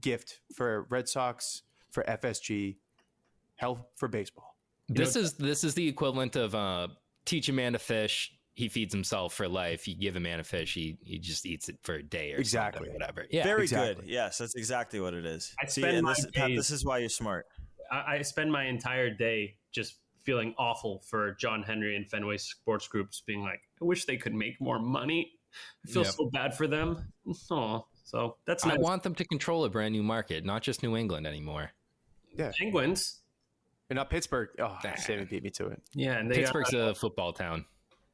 gift for Red Sox, for FSG, hell for baseball. This is this is the equivalent of uh, teach a man to fish. He feeds himself for life. You give a man a fish, he he just eats it for a day or Exactly. something, whatever. Yeah, Very exactly. good. Yes, that's exactly what it is. I See, spend and my this, Pat, this is why you're smart. I, I spend my entire day just feeling awful for John Henry and Fenway Sports Groups, being like, I wish they could make more money. I feel Yep. so bad for them. Oh, so that's I want them to control a brand new market, not just New England anymore. Yeah. Penguins. And not Pittsburgh. Oh, Sammy beat me to it. Yeah, and they Pittsburgh's got, a football town.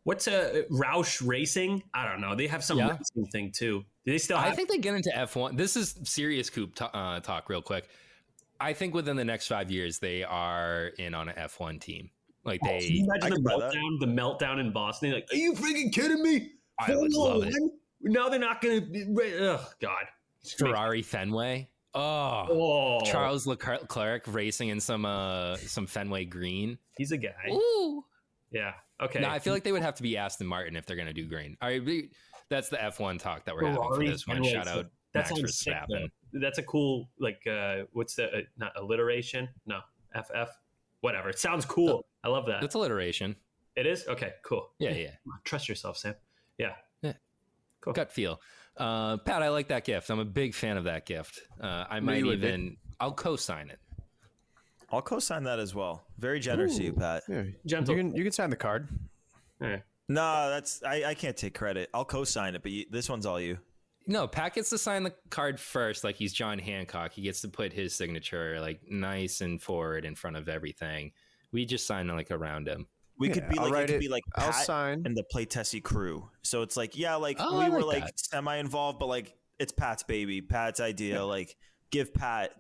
What's a Roush Racing? I don't know. They have some Yeah. racing thing too. Do they still have? I think they get into F1. This is serious Coop to- uh, talk, real quick. I think within the next five years, they are in on an F1 team. Like Can they, you imagine I the can meltdown, the meltdown in Boston. Like, are you freaking kidding me? I would love it. Now they're not going to. Oh God. Ferrari Fenway. Oh, Oh, Charles Leclerc racing in some uh some Fenway Green. he's a guy. Ooh. Yeah. Okay. No, I feel like they would have to be Aston Martin if they're going to do green. All right, that's the F1 talk that we're having for this one. Shout so out That Max sick, Verstappen. That's a cool like uh what's the uh, not alliteration? No, FF. Whatever. It sounds cool. I love that. That's alliteration. It is? Okay, cool. Yeah, yeah. Trust yourself, Sam. Yeah. Yeah. Cool. Gut feel. Uh, Pat, I like that gift. I'm a big fan of that gift. Uh, I might you would even, I'll co-sign it. I'll co-sign that as well. Very generous of you, Pat. Yeah. Gentle. You can you can sign the card. Yeah. No, that's I, I can't take credit. I'll co-sign it, but you, this one's all you. No, Pat gets to sign the card first, like he's John Hancock. He gets to put his signature like nice and forward in front of everything. We just sign like around him. We Yeah, could be I'll like it could it. be like I'll sign. and the Play Tessie crew. So it's like yeah, like Oh, we I were like like that. semi involved, but like it's Pat's baby, Pat's idea. Like give Pat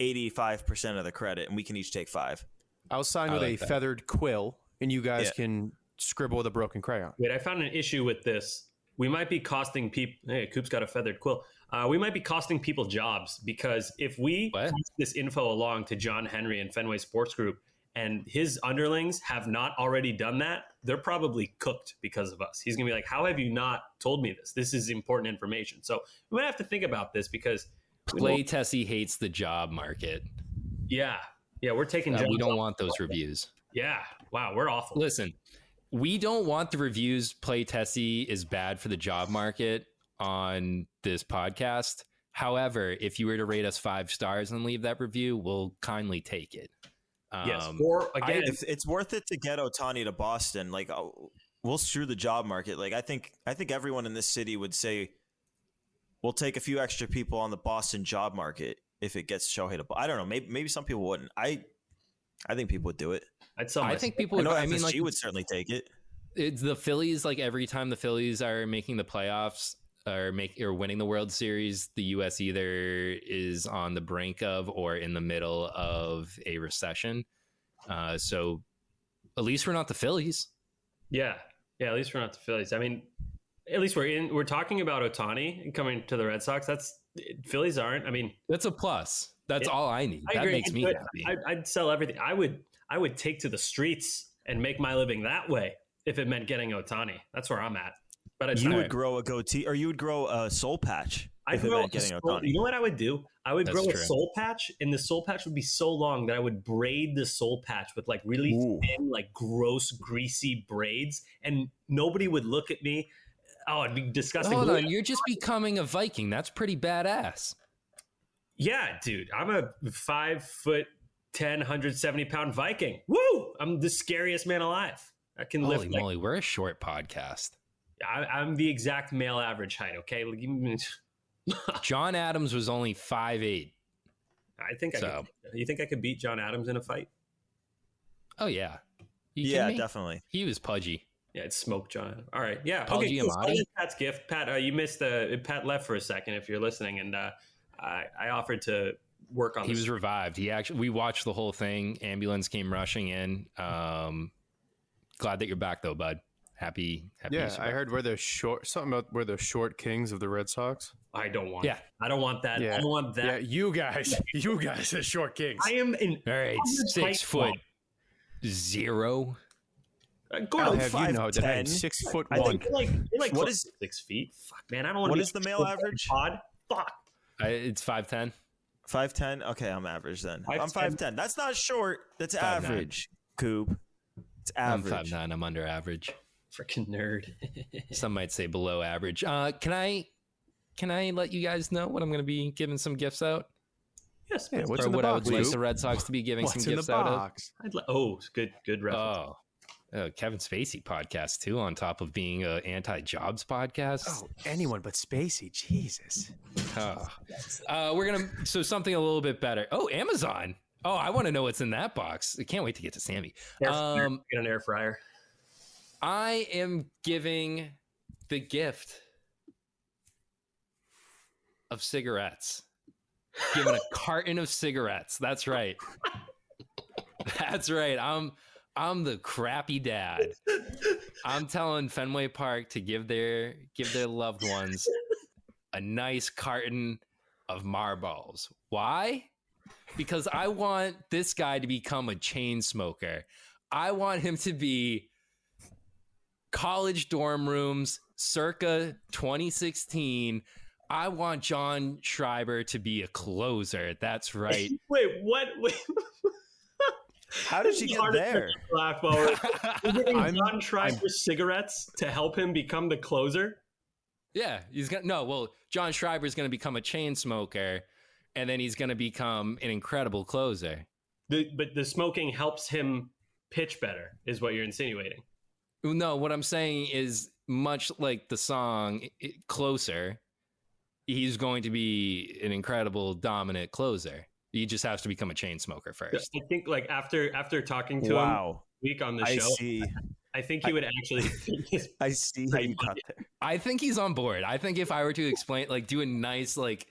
eighty five percent of the credit, and we can each take five. I'll sign I with like a that. feathered quill, and you guys Yeah. can scribble with a broken crayon. Wait, I found an issue with this. We might be costing people. Hey, Coop's got a feathered quill. Uh, we might be costing people jobs because if we What? pass this info along to John Henry and Fenway Sports Group, and his underlings have not already done that, they're probably cooked because of us. He's gonna be like, "How have you not told me this? This is important information." So we might have to think about this because, we Play won't- Tessie hates the job market. yeah, yeah, we're taking. Uh, jobs we don't want those reviews. Yeah, wow, we're awful. Listen, we don't want the reviews Play Tessie is bad for the job market on this podcast. However, if you were to rate us five stars and leave that review, we'll kindly take it. yes, Um, or I, again, if it's worth it to get Ohtani to Boston, like oh, we'll screw the job market. Like I think I think everyone in this city would say will take a few extra people on the Boston job market if it gets Shohei to. I don't know. Maybe maybe some people wouldn't. I I think people would do it. I'd sell I think people. I Would, know I mean, FSG like would certainly take it. it's the Phillies. Like every time the Phillies are making the playoffs or make or winning the World Series, the U.S. either is on the brink of or in the middle of a recession. Uh, so at least we're not the Phillies. Yeah, yeah. At least we're not the Phillies. I mean, at least we're in. We're talking about Ohtani coming to the Red Sox. That's Phillies aren't. I mean, That's a plus. That's Yeah. all I need. I that agree. makes me I'd, happy. I'd, I'd sell everything. I would. I would take to the streets and make my living that way if it meant getting Ohtani. That's where I'm at. But it's You not- would grow a goatee, or you would grow a soul patch I'd grow meant a soul, Ohtani. You know what I would do? I would That's grow a soul patch, and the soul patch would be so long that I would braid the soul patch with like really thin, like gross, greasy braids, and nobody would look at me. Oh, it'd be disgusting. Hold on, you're just becoming a Viking. That's pretty badass. Yeah, dude. I'm a five foot 10, 170 pound Viking. Woo! I'm the scariest man alive. I can Holy lift like moly, we're a short podcast. I, I'm the exact male average height. Okay, John Adams was only five eight. I think. I So- could, you think I could beat John Adams in a fight? Oh yeah, You Yeah, definitely. He was pudgy. Yeah, it's smoke John. All right, yeah. Paul okay, cool. So Giamatti? that is Pat's gift. Pat, uh, you missed. Uh, Pat left for a second. If you're listening, and uh, I, I offered to work on. He this. was revived. He actually. We watched the whole thing. Ambulance came rushing in. Um, glad that you're back though, bud. Happy. happy Yeah, you I heard where they're short. Something about where they're short kings of the Red Sox. I don't want. Yeah. I don't want that. Yeah. I don't want that. Yeah, you guys, you guys are short kings. I am in. All right, six foot club. zero. Uh, go I'll to have you know that I'm six foot I one. think- like, you're like What close is- to six feet? Fuck, man. I don't want. What be is the male average? Pod. Fuck. I, it's five ten. Five ten. Okay, I'm average then. i I'm 5'10". five ten. That's not short. That's 5'9". average. Coop. It's average. I'm five nine. I'm under average. Freaking nerd. Some might say below average. Uh, can I? Can I let you guys know what I'm going to be giving some gifts out? yes. Yeah, please. what's or in the what I would like Coop? the Red Sox to be giving What's some in gifts the out of? box? I'd li- oh, good. Good reference. Oh, uh, Kevin Spacey podcast too. On top of being a anti-jobs podcast. Oh, anyone but Spacey. Jesus. Oh. Uh, we're gonna so something a little bit better. Oh, Amazon. Oh, I want to know what's in that box. I can't wait to get to Sammy. Um, Get an air fryer. I am giving the gift of cigarettes. Giving a carton of cigarettes. That's right. That's right. I'm I'm the crappy dad. I'm telling Fenway Park to give their give their loved ones a nice carton of marbles. Why? Because I want this guy to become a chain smoker. I want him to be college dorm rooms circa 2016. I want John Schreiber to be a closer. That's right. Wait, what? Wait. How did you get there? Laugh while we're- You're I'm- John Schreiber cigarettes to help him become the closer. Yeah, he's gonna no. Well, John Schreiber is gonna become a chain smoker, and then he's gonna become an incredible closer. The, but the smoking helps him pitch better, is what you're insinuating. No, what I'm saying is much like the song i- "Closer." He's going to be an incredible dominant closer. He just has to become a chain smoker first. I think like after after talking to him Wow. week on the I show, see. I think he would actually I see how you got there. I think he's on board. I think if I were to explain, like, do a nice like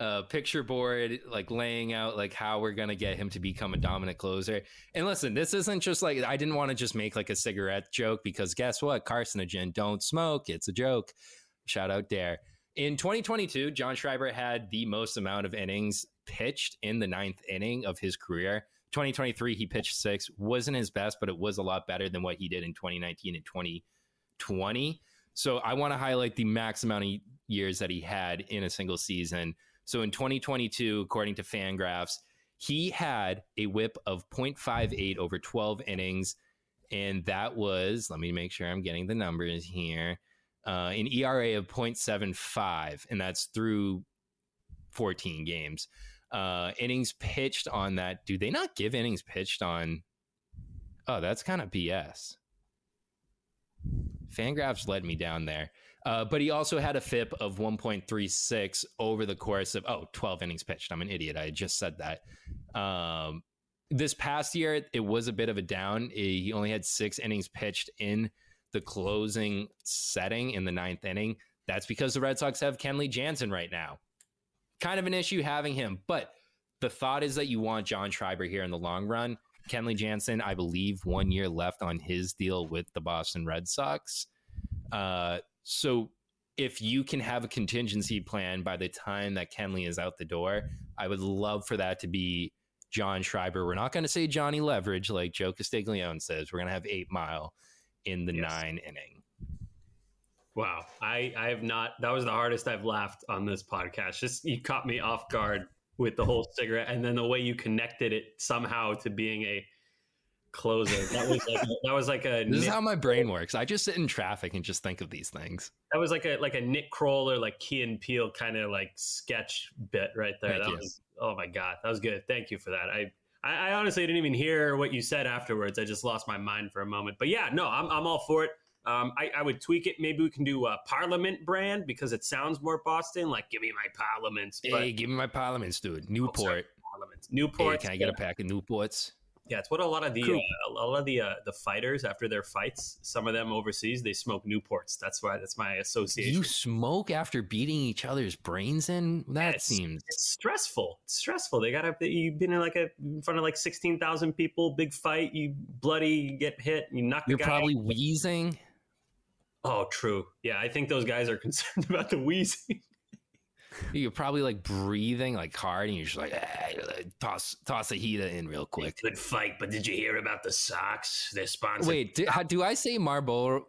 uh, picture board, like laying out like how we're gonna get him to become a dominant closer. And listen, this isn't just like I didn't want to just make like a cigarette joke because guess what? Carcinogen, don't smoke. It's a joke. Shout out Dare. In 2022, John Schreiber had the most amount of innings pitched in the ninth inning of his career. 2023, he pitched six. Wasn't his best, but it was a lot better than what he did in 2019 and 2020. So I want to highlight the max amount of years that he had in a single season. So in 2022, according to Fangraphs, he had a whip of 0.58 over 12 innings. And that was, let me make sure I'm getting the numbers here, uh, an ERA of 0.75. And that's through 14 games. Uh, innings pitched on that. Do they not give innings pitched on? Oh, that's kind of BS. Fangraphs led me down there. Uh, but he also had a FIP of 1.36 over the course of, oh, 12 innings pitched. I'm an idiot. I just said that. Um, this past year, it was a bit of a down. He only had six innings pitched in the closing setting in the ninth inning. That's because the Red Sox have Kenley Jansen right now. Kind of an issue having him, but the thought is that you want John Schreiber here in the long run. Kenley Jansen, I believe, one year left on his deal with the Boston Red Sox. Uh, so if you can have a contingency plan by the time that Kenley is out the door, I would love for that to be John Schreiber. We're not going to say Johnny Leverage like Joe Castiglione says. We're going to have eight mile in the yes. nine inning. Wow, I I have not. That was the hardest I've laughed on this podcast. Just you caught me off guard with the whole cigarette, and then the way you connected it somehow to being a closer. That was like that was like a. This Nick is how my brain works. I just sit in traffic and just think of these things. That was like a like a Nick Kroll or like Key and Peele kind of like sketch bit right there. Thank that you. was oh my god, that was good. Thank you for that. I I, I, honestly didn't even hear what you said afterwards. I just lost my mind for a moment. But yeah, no, I'm, I'm all for it. Um, I, I, would tweak it. Maybe we can do a Parliament brand because it sounds more Boston. Like, give me my Parliaments. But, hey, give me my Parliaments, dude. Newport. Oh, Parliaments. Newport. Hey, can I get a pack of Newports? Yeah, it's what a lot of the uh, a lot of the uh, the fighters after their fights. Some of them overseas, they smoke Newports. That's why that's my association. You smoke after beating each other's brains in? That yeah, it's, seems it's stressful. It's stressful. They got to. You've been in like a in front of like sixteen thousand people, big fight. You bloody, you get hit, you knock. You're probably wheezing. Oh, true. Yeah, I think those guys are concerned about the wheezing. You're probably like breathing like hard, and you're just like ah, toss toss a heater in real quick. Good fight, but did you hear about the socks? They're sponsored. Wait, do, how, do I say Marlboro?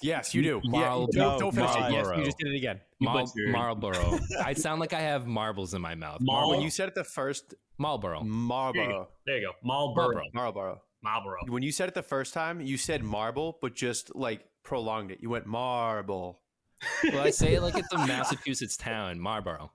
Yes, you do. Marlboro. Yeah, don't, don't finish it. Yes, you just did it again. Mar- Marlboro. I sound like I have marbles in my mouth. Mar- when you said it the first Marlboro. Marlboro. There you go. Marlboro. Marlboro. Marlboro. When you said it the first time, you said marble, but just like prolonged it. You went marble well, I say it like it's a Massachusetts town, Marlboro.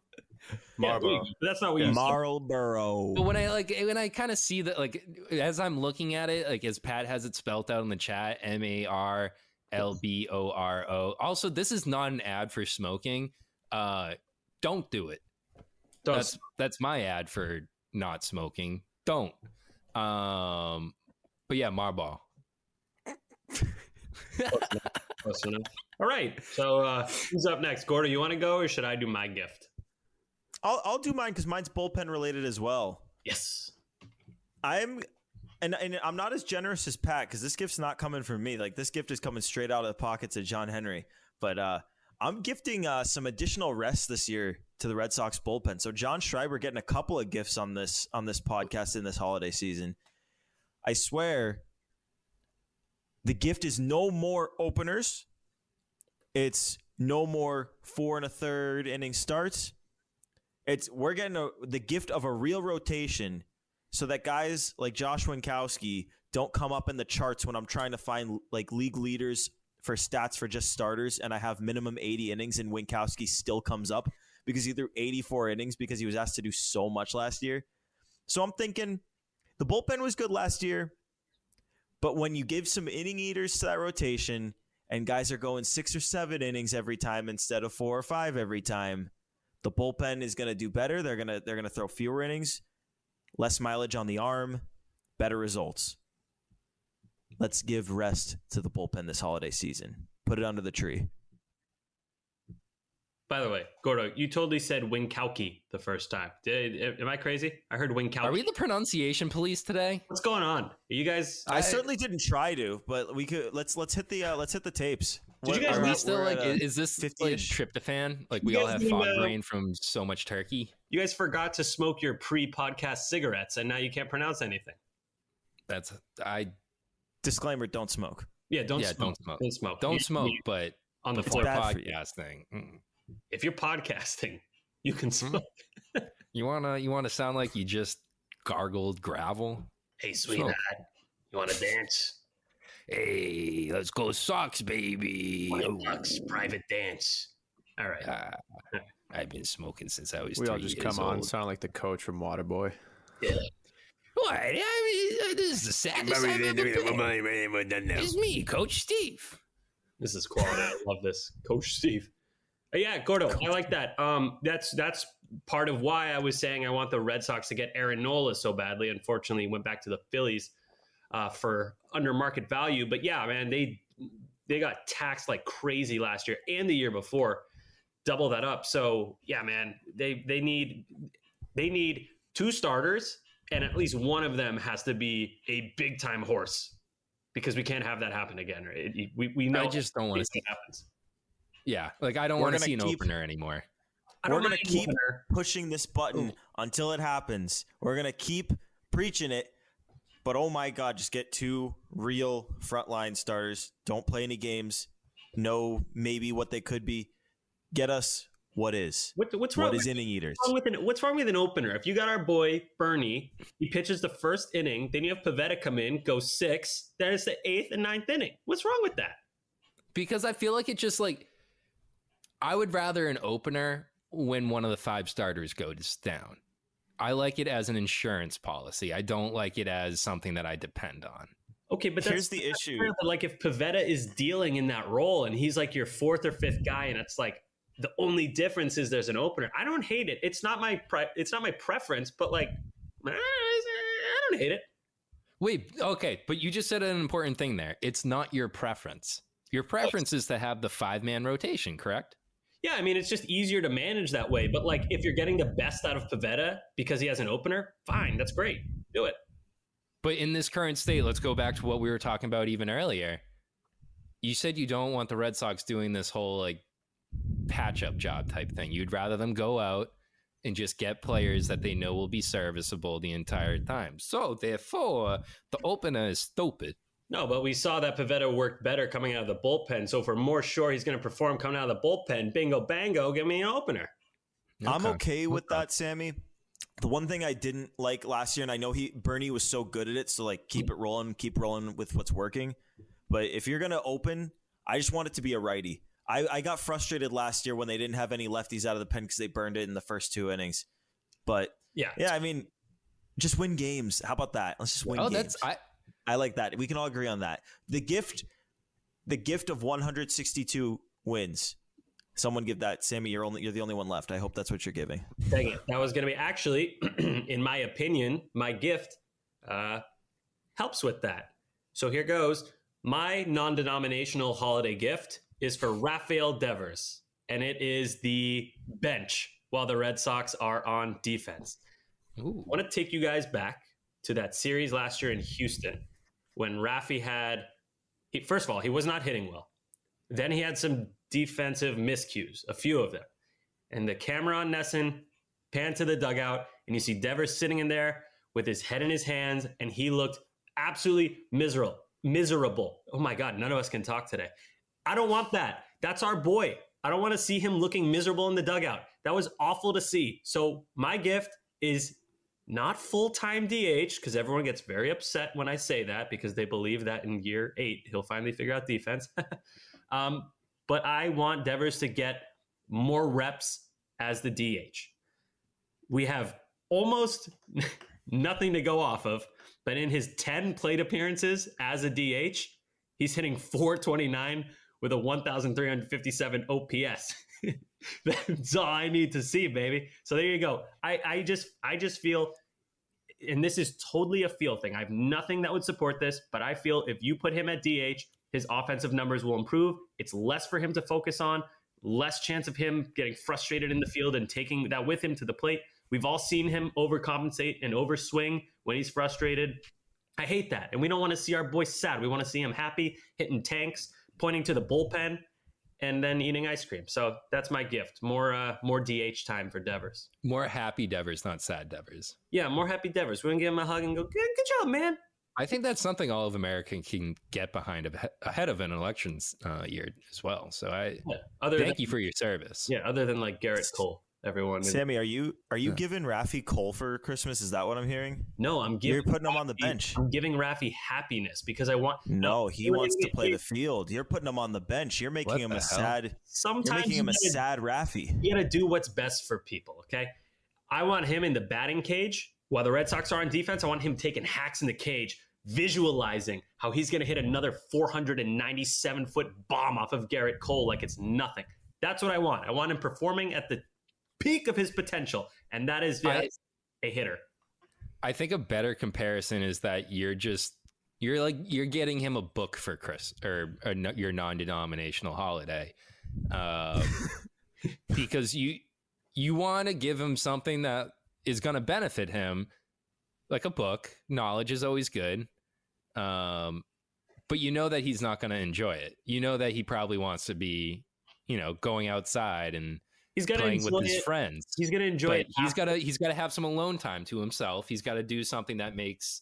Marlboro. Yeah, that's not what you Marlboro. But when I like when I kind of see that like as I'm looking at it, like as Pat has it spelt out in the chat, M A R L B O R O. Also, this is not an ad for smoking. Uh don't do it. Don't. That's that's my ad for not smoking. Don't. Um but yeah, Marlboro. Close enough. All right. So uh, who's up next? Gordo, you want to go or should I do my gift? I'll I'll do mine because mine's bullpen related as well. Yes. I'm and, and I'm not as generous as Pat because this gift's not coming from me. Like this gift is coming straight out of the pockets of John Henry. But uh, I'm gifting uh, some additional rest this year to the Red Sox bullpen. So John Schreiber getting a couple of gifts on this on this podcast in this holiday season. I swear, the gift is no more openers it's no more four and a third inning starts. It's we're getting a, the gift of a real rotation so that guys like Josh Winckowski don't come up in the charts when I'm trying to find like league leaders for stats for just starters and I have minimum 80 innings and Winckowski still comes up because he threw 84 innings because he was asked to do so much last year. So I'm thinking the bullpen was good last year, but when you give some inning eaters to that rotation, and guys are going six or seven innings every time instead of four or five every time, the bullpen is going to do better. They're going to they're going to throw fewer innings, less mileage on the arm, better results. Let's give rest to the bullpen this holiday season. Put it under the tree. By the way, Gordo, you totally said Winckowski the first time. Did, am I crazy? I heard Winckowski. Are we the pronunciation police today? What's going on? Are you guys? I, I certainly didn't try to, but we could. Let's let's hit the uh, let's hit the tapes. Did what, you guys? Are we still like? Is this 50 like tryptophan? Like we all have fog uh, brain from so much turkey. You guys forgot to smoke your pre-podcast cigarettes, and now you can't pronounce anything. That's I. Disclaimer: Don't smoke. Yeah, don't yeah, smoke. don't smoke. Don't smoke. Don't smoke. You, but on the floor podcast thing. Mm if you're podcasting, you can mm-hmm. smoke. you wanna you wanna sound like you just gargled gravel? Hey, sweetheart, smoke. you wanna dance? Hey, let's go socks, baby. bucks, private dance. All right. Uh, I've been smoking since I was. We all just come old. on, sound like the coach from Waterboy. Yeah. What? I mean, this is the saddest I've ever been. It's me, Coach Steve. This is quality. I love this, Coach Steve. Yeah, Gordo, I like that. Um, that's that's part of why I was saying I want the Red Sox to get Aaron Nola so badly. Unfortunately, he went back to the Phillies uh, for under market value. But yeah, man, they they got taxed like crazy last year and the year before, double that up. So yeah, man, they they need they need two starters, and at least one of them has to be a big time horse because we can't have that happen again. Right? It- we we know I just don't want to it see. happens. Yeah, like I don't want to see an keep- opener anymore. We're gonna keep opener. pushing this button until it happens. We're gonna keep preaching it. But oh my god, just get two real frontline starters. Don't play any games. Know maybe what they could be. Get us what is. What, what's wrong What is with, inning eaters? what's wrong with an, what's wrong with an opener? If you got our boy Bernie, he pitches the first inning, then you have Pivetta come in, go six, then it's the eighth and ninth inning. What's wrong with that? because I feel like it just like I would rather an opener when one of the five starters goes down. I like it as an insurance policy. I don't like it as something that I depend on. Okay, but Here's the that's issue. fair, but like if Pivetta is dealing in that role and he's like your fourth or fifth guy, and it's like the only difference is there's an opener. I don't hate it. It's not my pre- it's not my preference, but like I don't hate it. Wait, okay, but you just said an important thing there. It's not your preference. Your preference is to have the five man rotation, correct? Yeah, I mean it's just easier to manage that way. But like if you're getting the best out of Pivetta because he has an opener, fine, that's great. Do it. But in this current state, let's go back to what we were talking about even earlier. You said you don't want the Red Sox doing this whole like patch up job type thing. You'd rather them go out and just get players that they know will be serviceable the entire time. So therefore, the opener is stupid. No, but we saw that Pivetta worked better coming out of the bullpen. So if we're more sure he's going to perform coming out of the bullpen, bingo bango, give me an opener. I'm okay with that, Sammy. The one thing I didn't like last year, and I know he Bernie was so good at it, so like keep it rolling, keep rolling with what's working. But if you're gonna open, I just want it to be a righty. I, I got frustrated last year when they didn't have any lefties out of the pen because they burned it in the first two innings. But yeah, yeah, I mean, just win games. How about that? Let's just win. Oh, games. that's I. I like that. We can all agree on that. The gift, the gift of 162 wins. Someone give that, Sammy. You're only you're the only one left. I hope that's what you're giving. Dang it. That was going to be actually, in my opinion, my gift uh, helps with that. So here goes. My non denominational holiday gift is for Rafael Devers, and it is the bench while the Red Sox are on defense. I want to take you guys back to that series last year in Houston when Rafi had, he, first of all, he was not hitting well. Then he had some defensive miscues, a few of them. And the camera on NESN panned to the dugout, and you see Devers sitting in there with his head in his hands, and he looked absolutely miserable. Miserable. Oh my God, none of us can talk today. I don't want that. That's our boy. I don't want to see him looking miserable in the dugout. That was awful to see. So my gift is not full time DH because everyone gets very upset when I say that because they believe that in year eight he'll finally figure out defense. um, but I want Devers to get more reps as the DH. We have almost nothing to go off of, but in his 10 plate appearances as a DH, he's hitting 429 with a 1,357 OPS. That's all I need to see, baby. So there you go. I, I just I just feel and this is totally a feel thing. I have nothing that would support this, but I feel if you put him at DH, his offensive numbers will improve. It's less for him to focus on, less chance of him getting frustrated in the field and taking that with him to the plate. We've all seen him overcompensate and overswing when he's frustrated. I hate that. And we don't want to see our boy sad. We want to see him happy, hitting tanks, pointing to the bullpen, and then eating ice cream. So that's my gift. More uh, more DH time for Devers. More happy Devers, not sad Devers. Yeah, more happy Devers. We're gonna give him a hug and go, good, good job, man. I think that's something all of America can get behind ahead of an elections uh, year as well. So I Yeah, other thank than- you for your service. Yeah, other than like Gerrit Cole, everyone. Sammy, are you are you giving Rafi Cole for Christmas? Is that what I'm hearing? No, I'm giving. You're putting him on the Rafi- bench. I'm giving Rafi happiness because I want. No, he wants to play me- the field. You're putting him on the bench. You're making What him a hell? sad. Sometimes you're making him you a gotta- sad Rafi. You got to do what's best for people. Okay, I want him in the batting cage while the Red Sox are on defense. I want him taking hacks in the cage, visualizing how he's going to hit another 497 foot bomb off of Gerrit Cole like it's nothing. That's what I want. I want him performing at the peak of his potential, and that is I- a hitter. I think a better comparison is that you're just you're like you're getting him a book for Chris or, or no- your non-denominational holiday, um, because you you want to give him something that is going to benefit him, like a book. Knowledge is always good, um, but you know that he's not going to enjoy it. You know that he probably wants to be, you know, going outside and He's gonna playing with his it. friends. He's gonna enjoy But it He's got to he's got to have some alone time to himself. He's got to do something that makes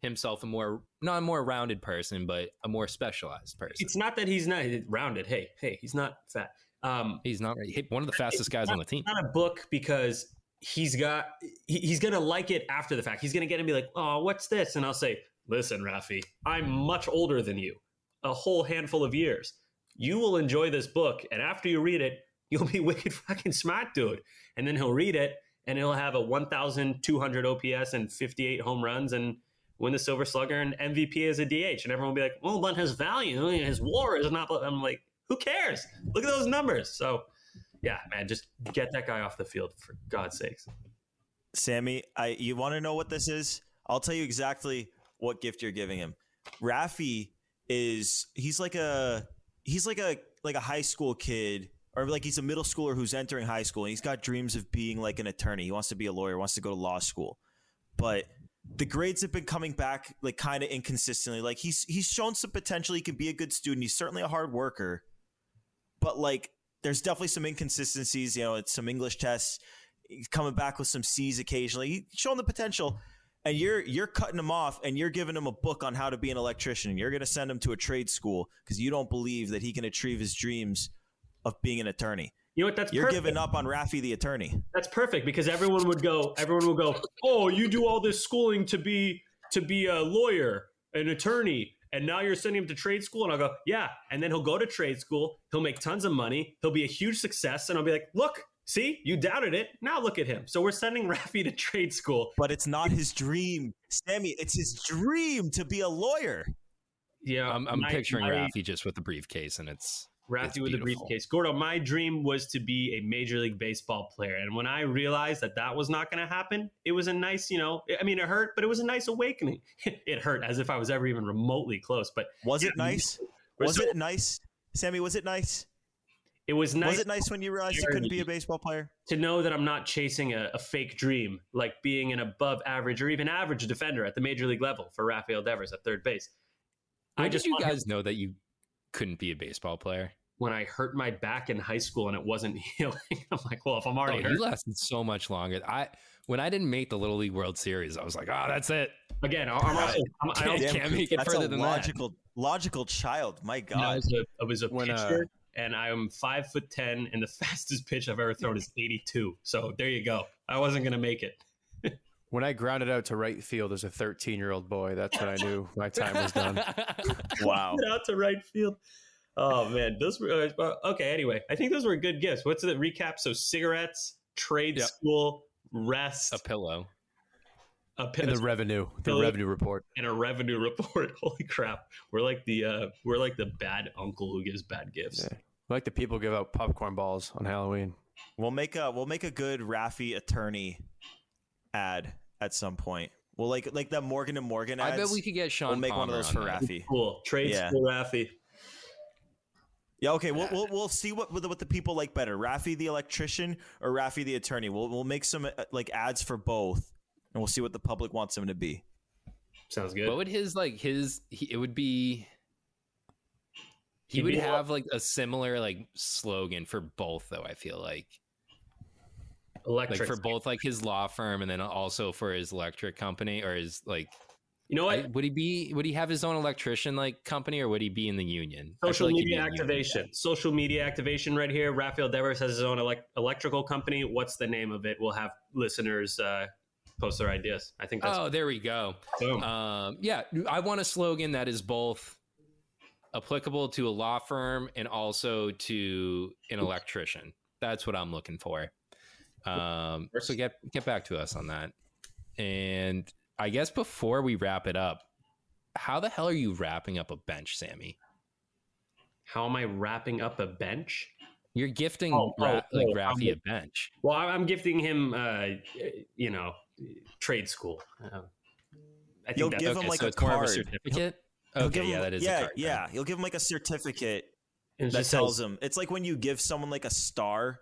himself a more not a more rounded person, but a more specialized person. It's not that he's not rounded. Hey, hey, he's not fat. Um, he's not one of the fastest guys on the team. It's not a book because he's got he, he's gonna like it after the fact. He's gonna get and be like, "Oh, what's this?" And I'll say, "Listen, Rafi, I'm much older than you, a whole handful of years. You will enjoy this book, and after you read it, you'll be wicked fucking smart, dude." And then he'll read it, and he'll have a 1,200 OPS and 58 home runs, and win the Silver Slugger and MVP as a DH. And everyone will be like, "Well, but his value, his WAR is not." I'm like, "Who cares? Look at those numbers." So yeah, man, just get that guy off the field for God's sakes. Sammy, I you want to know what this is? I'll tell you exactly what gift you're giving him. Rafi is he's like a he's like a like a high school kid or like he's a middle schooler who's entering high school and he's got dreams of being like an attorney. He wants to be a lawyer, wants to go to law school. But the grades have been coming back like kind of inconsistently. Like he's he's shown some potential. He can be a good student. He's certainly a hard worker. But like there's definitely some inconsistencies, you know, it's some English tests. He's coming back with some C's occasionally. He's showing the potential. And you're you're cutting him off and you're giving him a book on how to be an electrician. You're gonna send him to a trade school because you don't believe that he can achieve his dreams of being an attorney. You know what? That's you're perfect. giving up on Rafi the attorney. That's perfect because everyone would go. Everyone will go. Oh, you do all this schooling to be to be a lawyer, an attorney, and now you're sending him to trade school. And I'll go, yeah. And then he'll go to trade school. He'll make tons of money. He'll be a huge success. And I'll be like, look, see, you doubted it. Now look at him. So we're sending Rafi to trade school. But it's not his dream, Sammy. It's his dream to be a lawyer. Yeah, I'm, I'm my- picturing my- Rafi just with the briefcase, and it's Rafi it's with a briefcase. Gordo, my dream was to be a Major League Baseball player. And when I realized that that was not going to happen, it was a nice, you know, I mean, it hurt, but it was a nice awakening. it hurt as if I was ever even remotely close. But Was it nice? Was so- it nice, Sammy? Was it nice? It was nice. Was it nice when you realized you couldn't be a baseball player? to know that I'm not chasing a, a fake dream, like being an above average or even average defender at the major league level for Rafael Devers at third base. When I did just you want guys know that you couldn't be a baseball player? When I hurt my back in high school and it wasn't healing. I'm like, well, if I'm Oh, already hurt, you lasted so much longer. I when I didn't make the Little League World Series, I was like, oh, that's it. again, I'm also, I'm, I Can't- also can't make it further a than that. logical, logical child. My I God. was a, I was a When, uh, pitcher, and I'm five foot ten, and the fastest pitch I've ever thrown is 82. So there you go. I wasn't gonna make it. When I grounded out to right field as a 13 year old boy, that's when I knew my time was done. Wow. Out to right field. Oh man, those were uh, okay. Anyway, I think those were good gifts. What's the recap? So cigarettes, trade Yep. school, rest, a pillow. a, And the revenue, the Billy- revenue report. and a revenue report. Holy crap! We're like the uh, we're like the bad uncle who gives bad gifts. Yeah. Like the people give out popcorn balls on Halloween. We'll make a we'll make a good Rafi attorney ad at some point. We'll like like the Morgan and Morgan ads. I bet we could get Sean. We'll make one of those on for that. Rafi. Cool. Trade Yeah. school, Rafi. Yeah, okay. We'll, we'll we'll see what what the, people like better, Rafi the electrician or Rafi the attorney. We'll we'll make some uh, like ads for both, and we'll see what the public wants him to be. Sounds good. What would his like his? He, it would be. He He'd would be- have like a similar like slogan for both, though. I feel like Electric. like for both like his law firm and then also for his electric company or his like. You know what? I- would he be? Would he have his own electrician like company or would he be in the union? Social like media union. activation. Social media activation right here. Rafael Devers has his own elec- electrical company. What's the name of it? We'll have listeners uh, post their ideas. I think that's Oh, there we go. boom. Um, yeah, I want a slogan that is both applicable to a law firm and also to an electrician. That's what I'm looking for. Um, so get get back to us on that. And I guess before we wrap it up, how the hell are you wrapping up a bench, Sammy? How am I wrapping up a bench? You're gifting Oh, Ra- oh, like oh, Rafi I'm- a bench. Well, I- I'm gifting him, uh, you know, trade school. Uh, I think You'll that- give okay, him like so a it's more of a card. certificate? He'll Okay, give yeah, him- that is a yeah, card then. yeah. You'll give him like a certificate It that tells says- him. It's like when you give someone like a star.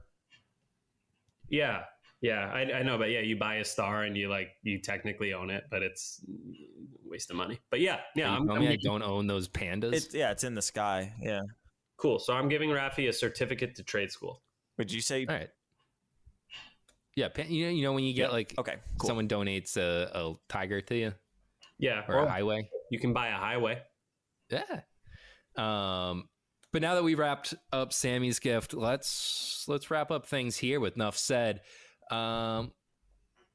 Yeah, yeah, I, I know, but yeah, you buy a star and you like you technically own it, but it's a waste of money. But yeah, yeah, you I'm, telling I'm me I don't own those pandas. It's yeah, it's in the sky. Yeah. cool. So I'm giving Rafi a certificate to trade school. Would you say? All right. Yeah, pan- you know, you know when you get Yeah, like okay, cool. someone donates a, a tiger to you Yeah, or a highway. you can buy a highway. Yeah. Um, but now that we wrapped up Sammy's gift, let's let's wrap up things here with enough said. Um,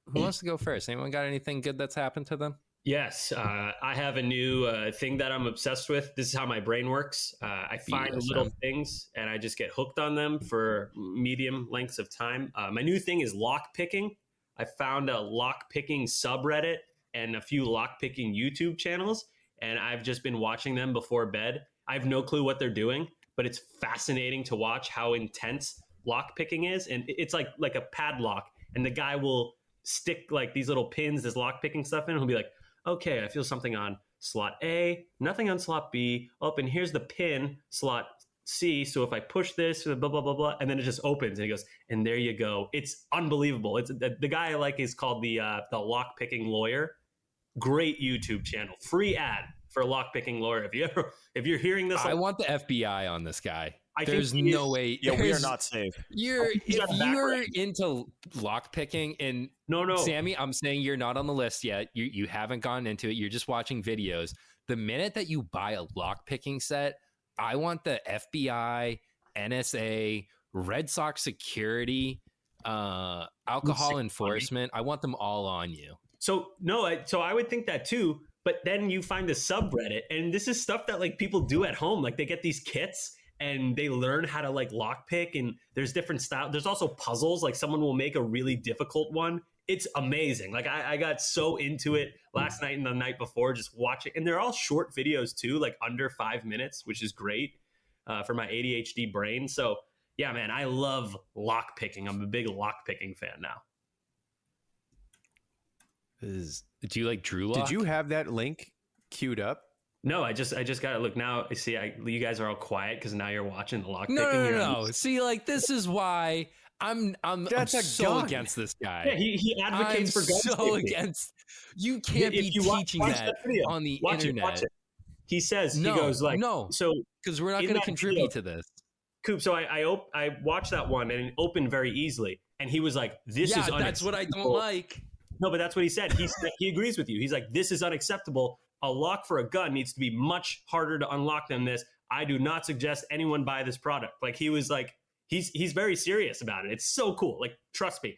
who wants to go first? Anyone got anything good that's happened to them? Yes, uh, I have a new uh, thing that I'm obsessed with. This is how my brain works. Uh, I find little things and I just get hooked on them for medium lengths of time. Uh, my new thing is lock picking. I found a lock picking subreddit and a few lock picking YouTube channels, and I've just been watching them before bed. I have no clue what they're doing, but it's fascinating to watch how intense lock picking is, and it's like like a padlock, and the guy will stick like these little pins, this lock picking stuff in. He'll be like, okay, I feel something on slot A, nothing on slot B. Oh, and here's the pin, slot C. So if I push this, blah, blah, blah, blah, and then it just opens and he goes, and there you go. It's unbelievable. It's the, the guy I like is called the, uh, the lock picking lawyer. Great YouTube channel, free ad for lock picking lawyer. If you ever, if you're hearing this, I want the FBI on this guy. I There's he no is- way. Yeah, we are not safe. You're if you're background. into lock picking and no, no, Sammy, I'm saying you're not on the list yet. You you haven't gone into it. You're just watching videos. The minute that you buy a lock picking set, I want the FBI, NSA, Red Sox security, uh, alcohol Security. enforcement. I want them all on you. So no, I, so I would think that too. But then you find a subreddit, and this is stuff that like people do at home. Like they get these kits and they learn how to like lockpick, and there's different style. There's also puzzles. Like someone will make a really difficult one. It's amazing. Like I, I got so into it last night and the night before, just watching. And they're all short videos too, like under five minutes, which is great uh, for my ADHD brain. So yeah, man, I love lockpicking. I'm a big lockpicking fan now. Is do you like Drew Lock? Did you have that link queued up? No, I just I just got to look now. I See, I, you guys are all quiet because now you're watching the lockpicking. No, no, no, no. See, like this is why I'm I'm, That's I'm so gun. against this guy. Yeah, he, he advocates I'm for gun so safety. against. You can't If be you teaching watch that, video. on the Watch it, internet. watch it. He says No, he goes like no, So because we're not going to contribute video- to this. Coop, so I I, op- I watched that one and it opened very easily, and he was like, "This yeah, is that's what I don't like. No, but that's what he said. He said- he agrees with you. He's like, "This is unacceptable. A lock for a gun needs to be much harder to unlock than this. I do not suggest anyone buy this product." Like he was like, he's he's very serious about it. It's so cool. Like trust me,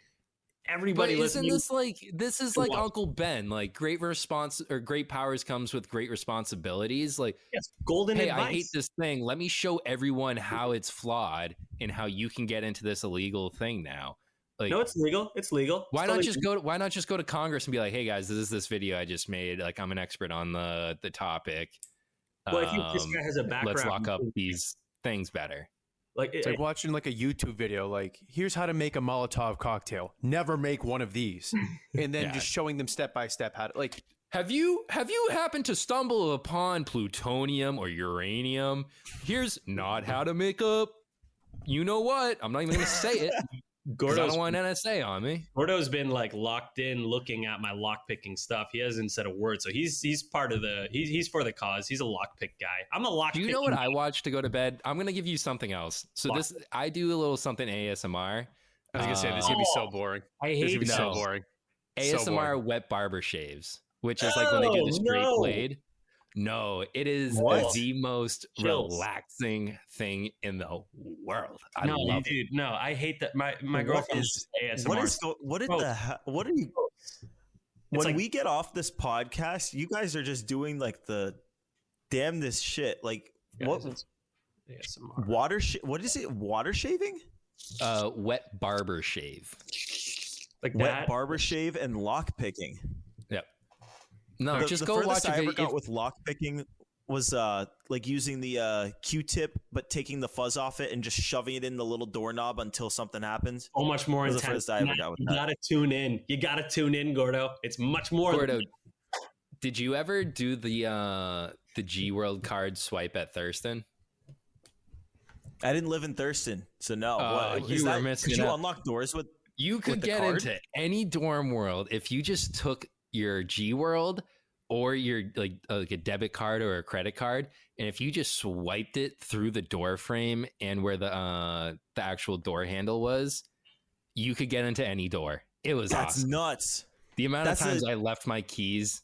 everybody But isn't this like this is like watch. Uncle Ben? Like great response or great powers comes with great responsibilities. Like yes, golden hey, advice. I hate this thing. Let me show everyone how it's flawed and how you can get into this illegal thing now. Like, no, it's legal. It's legal. why It's not totally just go? To, why not just go to Congress and be like, "Hey guys, this is this video I just made. Like, I'm an expert on the the topic. Well, if you- this Um, guy has a background. Let's lock up these things better." like It's it- like watching like a YouTube video, like here's how to make a Molotov cocktail. Never make one of these, and then Yeah. just showing them step by step how to like. Have you have you happened to stumble upon plutonium or uranium? Here's not how to make up. You know what? I'm not even going to say it. 'cause I Gordo's, don't want NSA on me. Gordo's been like locked in looking at my lockpicking stuff. He hasn't said a word, so he's he's part of the he's he's for the cause. He's a lockpick guy. I'm a lockpick. Do you know what I watch to go to bed? I'm going to give you something else. So What? this I do a little something ASMR. I was gonna say this is gonna be so oh, boring. I This is hate gonna be so those. boring. So ASMR boring. wet barber shaves, which is like when they do the Oh, straight no. blade. No, it is What? the most Chills. relaxing thing in the world. I no, love it. dude, no, I hate that. My my What girlfriend is- is ASMR. What is go- what is Bro, the he- what are you? When like- we get off this podcast, you guys are just doing like the damn this shit. Like what ASMR. water? Sh- what is it? Water shaving? Uh, wet barber shave. Like Wet that. barber shave and lock picking. Yep. No, the, just the go furthest watch I a ever video. got with lock picking was uh like using the uh Q-tip, but taking the fuzz off it and just shoving it in the little doorknob until something happens. So much more That the intense. I ever got with you that. gotta tune in. You gotta tune in, Gordo. It's much more. than- Gordo, did you ever do the uh the GWorld card swipe at Thurston? I didn't live in Thurston, so no. Uh, what, you were that, missing Could you unlock doors with? You could with the get card? into any dorm world if you just took your GWorld or your like uh, like a debit card or a credit card, and if you just swiped it through the door frame and where the uh the actual door handle was, you could get into any door. It was That's awesome. nuts. The amount That's of times a- I left my keys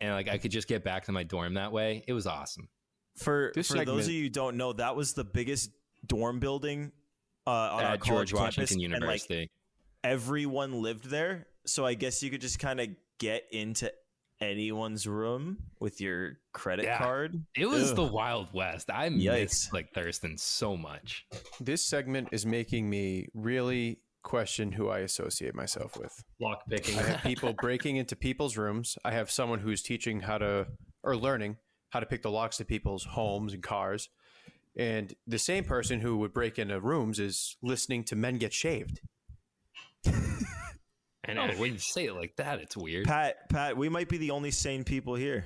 and like I could just get back to my dorm that way, it was awesome. For This for those of you who don't know, that was the biggest dorm building uh, on At George Washington campus, and, like, University. everyone lived there, so I guess you could just kind of get into anyone's room with your credit Yeah. card. It was Ugh. the Wild West. I Yikes. miss like Thurston so much. This segment is making me really question who I associate myself with. Lock picking. I have people breaking into people's rooms. I have someone who's teaching how to or learning how to pick the locks to people's homes and cars. And the same person who would break into rooms is listening to men get shaved. And oh, I- when you say it like that, it's weird. Pat, Pat, we might be the only sane people here.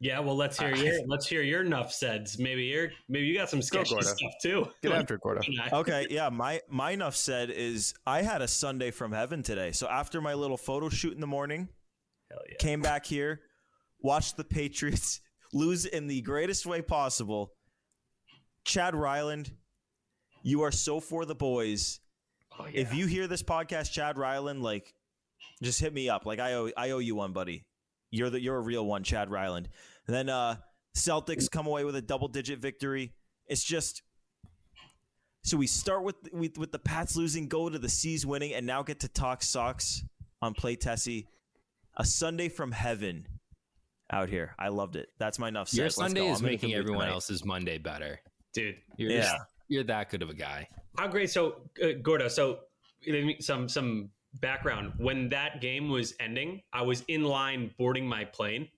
yeah, well, let's hear uh, your let's hear your nuff seds. Maybe you're maybe you got some sketchy Gordo. stuff too. Get after it, Gordo. Okay, yeah, my my enough said is I had a Sunday from heaven today. So after my little photo shoot in the morning, Hell yeah. came back here, watched the Patriots lose in the greatest way possible. Chad Ryland, you are so for the boys. Oh, yeah. If you hear this podcast, Chad Ryland, like, just hit me up. Like I owe I owe you one, buddy. You're the you're a real one, Chad Ryland. And then uh Celtics come away with a double digit victory. It's just so we start with with, with the Pats losing, go to the C's winning, and now get to talk Sox on Play Tessie. A Sunday from heaven out here. I loved it. That's my enough. Your said. Sunday is I'm making everyone tonight. else's Monday better. dude. You're Yeah. just, you're that good of a guy. How great! So, uh, Gordo. So, some some background. When that game was ending, I was in line boarding my plane,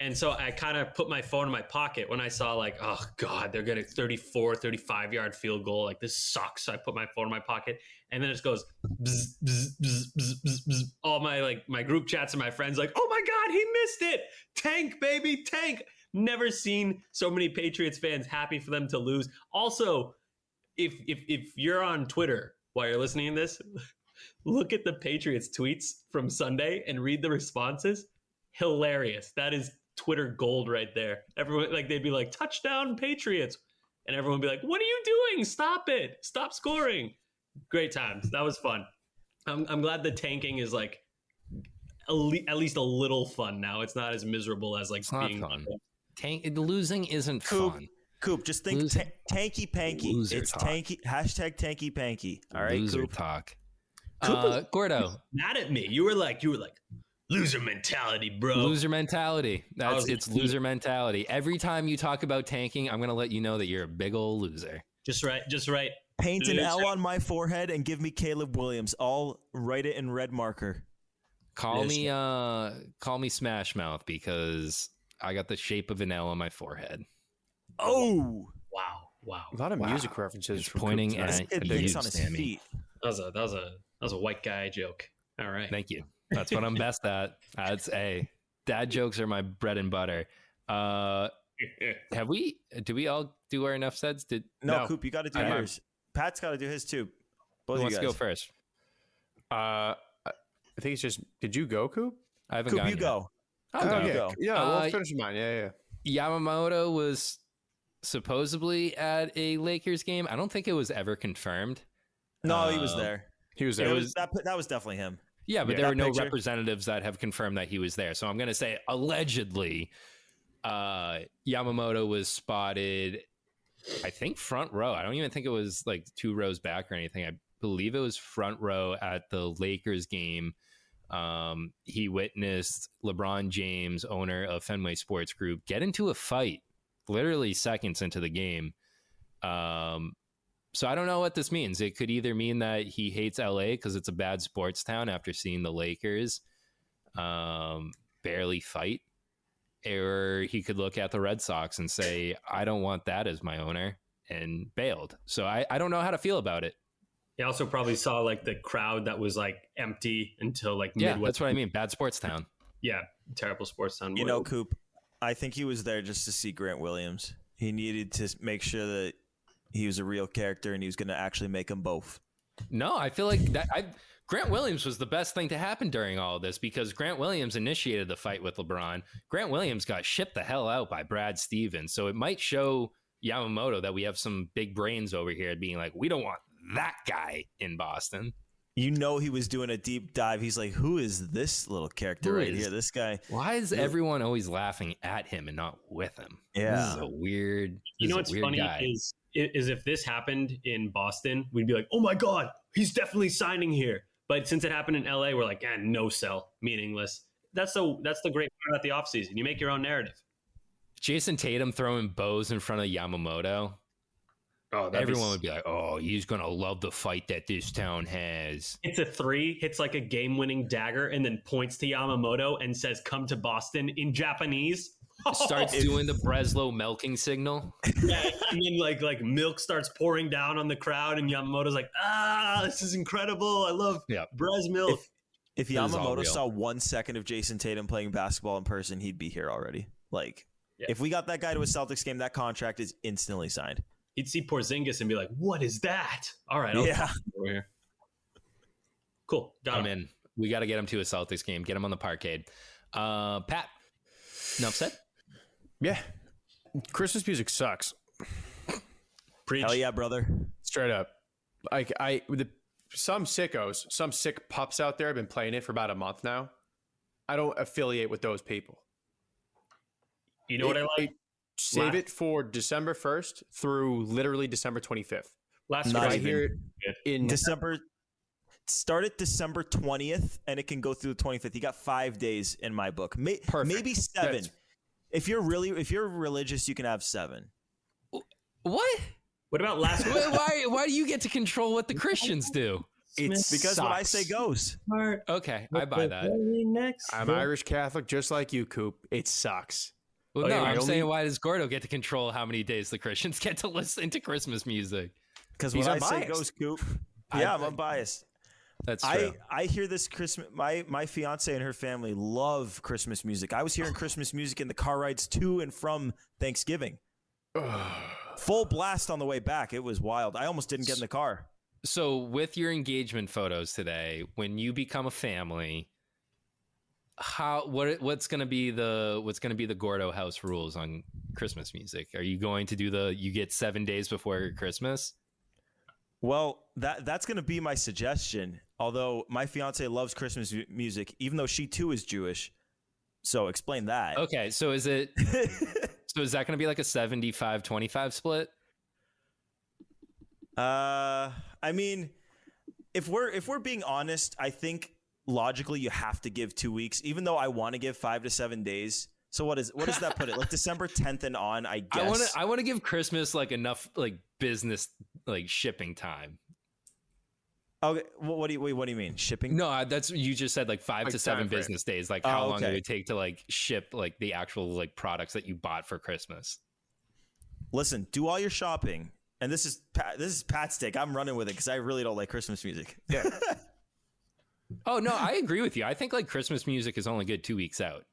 and so I kind of put my phone in my pocket when I saw like, oh god, they're getting 34, 35 yard field goal. Like this sucks. So I put my phone in my pocket, and then it just goes. Bzz, bzz, bzz. All my like my group chats and my friends like, oh my god, he missed it! Tank, baby, tank. Never seen so many Patriots fans happy for them to lose. Also, if if if you're on Twitter while you're listening to this, look at the Patriots tweets from Sunday and read the responses. Hilarious. That is Twitter gold right there. Everyone like they'd be like touchdown Patriots and everyone would be like, "What are you doing? Stop it. Stop scoring." Great times. That was fun. I'm I'm glad the tanking is like at least a little fun now. It's not as miserable as like It's being fun. Tank losing isn't Coop, fun. Coop, just think Loser- ta- tanky panky. Loser it's talk. tanky hashtag tanky panky. All right, Loser Coop. talk. Coop Uh, Gordo, mad at me. You were like you were like loser mentality, bro. loser mentality. That's was- it's loser mentality. Every time you talk about tanking, I'm gonna let you know that you're a big old loser. Just right, just right. Paint an L on my forehead and give me Caleb Williams. I'll write it in red marker. Call me uh call me Smash Mouth because I got the shape of an L on my forehead. Oh, Wow, wow. A lot of Wow. music references It's from pointing Coop at- tonight. it the thinks youth, on his feet. That was a that was a that was a white guy joke. All right. Thank you. That's what I'm best at. That's a dad jokes are my bread and butter. Uh have we do we all do our enough sets? Did No, No. Coop, you got to do I- yours. Pat's got to do his too. Both who wants to go first? Uh, I think it's just. Did you go, Coop? I haven't Coop, you yet. go. I'll Oh, go. yeah, yeah. Uh, we'll finish mine. Yeah, yeah. Yamamoto was supposedly at a Lakers game. I don't think it was ever confirmed. No, he was Um, there. He was It there. was that. That was definitely him. Yeah, but Yeah. there That were no picture? representatives that have confirmed that he was there. So I'm going to say allegedly uh, Yamamoto was spotted, I think front row. I don't even think it was like two rows back or anything. I believe it was front row at the Lakers game. Um, he witnessed LeBron James, owner of Fenway Sports Group, get into a fight literally seconds into the game. Um, so I don't know what this means. It could either mean that he hates LA because it's a bad sports town after seeing the Lakers um, barely fight or he could look at the Red Sox and say, I don't want that as my owner and bailed. So I, I don't know how to feel about it. He also probably saw like the crowd that was like empty until like Yeah, Midwest. that's what I mean. Bad sports town. Yeah, terrible sports town. You know, Coop, I think he was there just to see Grant Williams. He needed to make sure that he was a real character and he was going to actually make them both. No, I feel like that. I, Grant Williams was the best thing to happen during all of this because Grant Williams initiated the fight with LeBron. Grant Williams got shipped the hell out by Brad Stevens. So it might show Yamamoto that we have some big brains over here being like, we don't want that guy in Boston. You know, he was doing a deep dive. He's like, who is this little character Who right is- here? This guy. Why is everyone always laughing at him and not with him? Yeah. This is a weird. You know what's weird funny guy. is is if this happened in Boston, we'd be like, "Oh my god, he's definitely signing here." But since it happened in LA, we're like, "Eh, no sell, meaningless." That's the that's the great part about the offseason. You make your own narrative. Jayson Tatum throwing bows in front of Yamamoto. Oh, that'd be everyone s- would be like, "Oh, he's gonna love the fight that this town has." It's a three, hits like a game-winning dagger, and then points to Yamamoto and says, "Come to Boston" in Japanese. Starts doing the Breslow milking signal. yeah, and then like like milk starts pouring down on the crowd, and Yamamoto's like, "Ah, this is incredible! I love yeah. Bres milk." If This is all Yamamoto saw one second of Jayson Tatum playing basketball in person, he'd be here already. Like, if we got that guy to a Celtics game, that contract is instantly signed. He'd see Porzingis and be like, "What is that?" All right, I'll Yeah. over here. Cool, got I'm him. in. We got to get him to a Celtics game. Get him on the parkade. Uh, Pat, enough said. Yeah. Christmas music sucks. Preach. Hell yeah, brother. Straight up. Like I the some sickos, some sick pups out there have been playing it for about a month now. I don't affiliate with those people. You know what I It- like? It- save Last- it for December 1st through literally December 25th. Last If Not I hear it in December. Start at December twentieth, and it can go through the twenty fifth. You got five days in my book. May, maybe seven. That's- if you're really, if you're religious, you can have seven. What? What about last? why, why? Why do you get to control what the Christians do? It's because what I say goes. Okay, I buy that. Next, I'm Irish Catholic just like you, Coop. It sucks. Well, Oh, no, yeah, I I'm only- saying why does Gordo get to control how many days the Christians get to listen to Christmas music? Because He's what I say unbiased. goes, Coop. Yeah, I'm unbiased. That's true. I. I hear this Christmas. My my fiance and her family love Christmas music. I was hearing Christmas music in the car rides to and from Thanksgiving. Full blast on the way back. It was wild. I almost didn't get in the car. So, with your engagement photos today, when you become a family, how what what's going to be the what's going to be the Gordo house rules on Christmas music? Are you going to do the you get 7 days before Christmas? Well, that that's going to be my suggestion. Although my fiance loves Christmas music, even though she too is Jewish. So explain that. Okay, so is it so is that going to be like a 75-25 split? Uh, I mean, if we're if we're being honest, I think logically you have to give two weeks, even though I want to give five to seven days. So what is what does that put it? Like December tenth and on, I guess. I want to I want to give Christmas like enough like business like shipping time. Okay, what, what do you wait, what do you mean shipping? No, that's you just said like five Like to seven time frame. business days. Like Oh, how long it would take to like ship like the actual like products that you bought for Christmas. Listen, do all your shopping, and this is Pat, this is Pat's take. I'm running with it because I really don't like Christmas music. Yeah. Oh no, I agree with you. I think like Christmas music is only good two weeks out.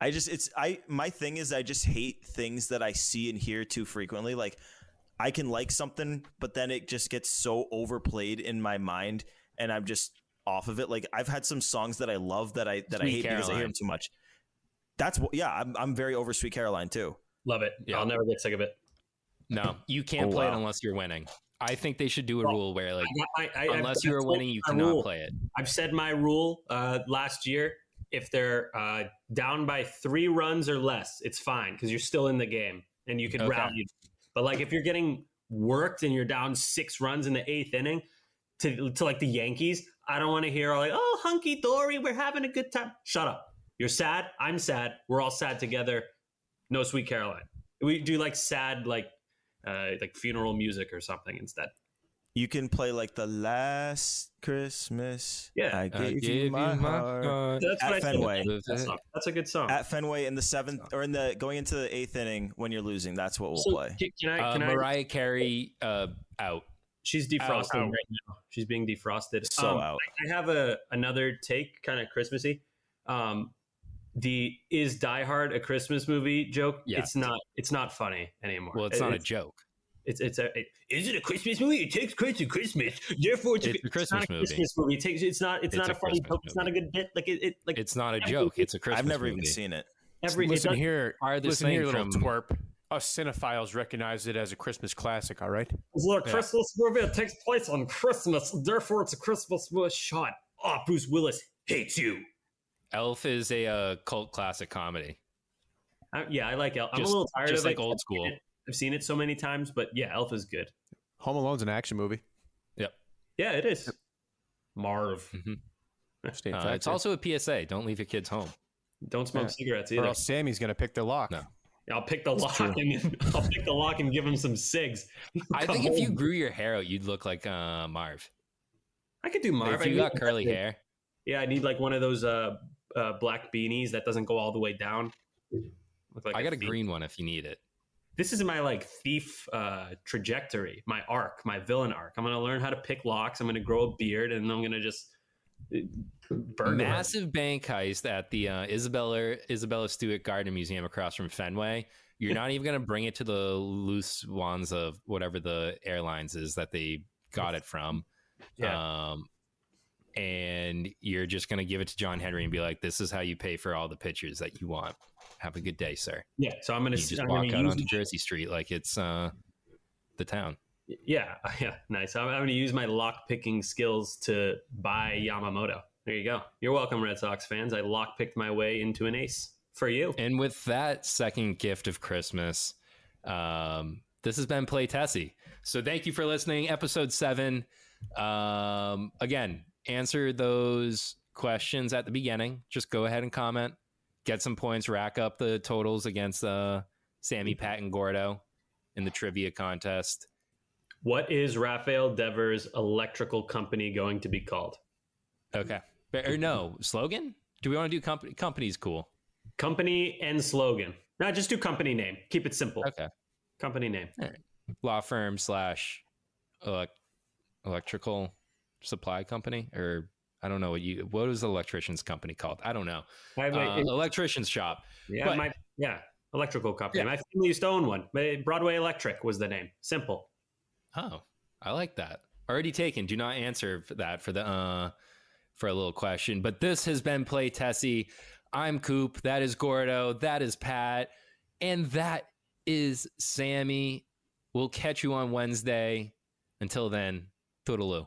I just it's I my thing is I just hate things that I see and hear too frequently. Like I can like something, but then it just gets so overplayed in my mind, and I'm just off of it. Like I've had some songs that I love that I that I Sweet hate because I hear them too much. That's what. Yeah, I'm I'm very over Sweet Caroline too. Love it. Yeah. I'll never get sick of it. No, you can't Oh, play it unless you're winning. I think they should do a Well, rule where like I, I, unless you are winning, you cannot rule. play it. I've said my rule uh, last year. If they're uh, down by three runs or less, it's fine because you're still in the game and you can Okay. rally. But like if you're getting worked and you're down six runs in the eighth inning to, to like the Yankees, I don't want to hear all like, "Oh, hunky dory, we're having a good time." Shut up. You're sad. I'm sad. We're all sad together. No sweet Caroline. We do like sad like uh, like funeral music or something instead. You can play like the last Christmas. Yeah. I I gave, gave you my you my heart. heart. That's what at I. Fenway. That song. That's a good song. At Fenway in the seventh or in the going into the eighth inning when you're losing. That's what we'll So, play. Can, can Uh, Can I? Mariah Carey uh, out. She's defrosting Ow, ow. right now. She's being defrosted. So Um, out. I, I have a another take, kind of Christmassy. Um, the is Die Hard a Christmas movie joke? Yeah. It's not. It's not funny anymore. Well, it's It- not a joke. It's it's a. It, is it a Christmas movie? It takes place in Christmas. Therefore, it's, It's a Christmas not a movie. Christmas movie. It takes. It's not. It's, It's not a a funny Christmas joke. It's not a good bit. Like it. it like It's not a every- joke. It's a Christmas. I've never movie. even seen it. Every listen it does- here, Farthest listen here, little from- twerp. Us cinephiles recognize it as a Christmas classic. All right. Look, Yeah. Christmas movie it takes place on Christmas, therefore it's a Christmas movie. Shot. Oh, Bruce Willis hates you. Elf is a uh, cult classic comedy. I, yeah, I like Elf. I'm Just- a little tired just of like it. old I've school. seen it- I've seen it so many times, but yeah, Elf is good. Home Alone's an action movie. Yep. Yeah, it is. Marv. State Uh, it's also a PSA. Don't leave your kids home. Don't smoke Yeah. cigarettes Or either. else Sammy's gonna pick their lock. No. I'll pick the lock true. and I'll pick the lock and give him some cigs. I Come think if you grew your hair out, you'd look like uh, Marv. I could do Like, Marv. if you got curly hair, Yeah, I need like one of those uh, uh black beanies that doesn't go all the way down. Like I got a green one if you need it. This is my like thief uh trajectory, my arc, my villain arc. I'm gonna learn how to pick locks. I'm gonna grow a beard, and I'm gonna just uh, burglarize. Massive bank heist at the uh, Isabella Isabella Stewart Gardner Museum across from Fenway. You're not even going to bring it to the loose ones of whatever the airlines is that they got it from. Yeah. Um, and you're just going to give it to John Henry and be like, "This is how you pay for all the pictures that you want. Have a good day, sir." Yeah, so I'm gonna just I'm walk out onto Jersey Street like it's uh, the town. Yeah, yeah, nice. I'm, I'm going to use my lock picking skills to buy Yamamoto. There you go. You're welcome, Red Sox fans. I lock picked my way into an ace for you. And with that second gift of Christmas, um, this has been Play Tessie. So thank you for listening. Episode seven. Um, again, answer those questions at the beginning. Just go ahead and comment, get some points, rack up the totals against uh, Sammy, Patton Gordo in the trivia contest. What is Rafael Devers' electrical company going to be called? Okay. Or no, slogan? Do we want to do company? Company's cool. Company and slogan. No, just do company name. Keep it simple. Okay. Company name. Law firm slash elec- electrical supply company or I don't know what you what was the electrician's company called? I don't know. Uh, electrician's shop. Yeah, But- my yeah, electrical company. Yeah. My family used to own one. but Broadway Electric was the name. Simple. Oh, I like that. Already taken. Do not answer for that for the uh for a little question. But this has been Play Tessie. I'm Coop. That is Gordo. That is Pat. And that is Sammy. We'll catch you on Wednesday. Until then, toodaloo.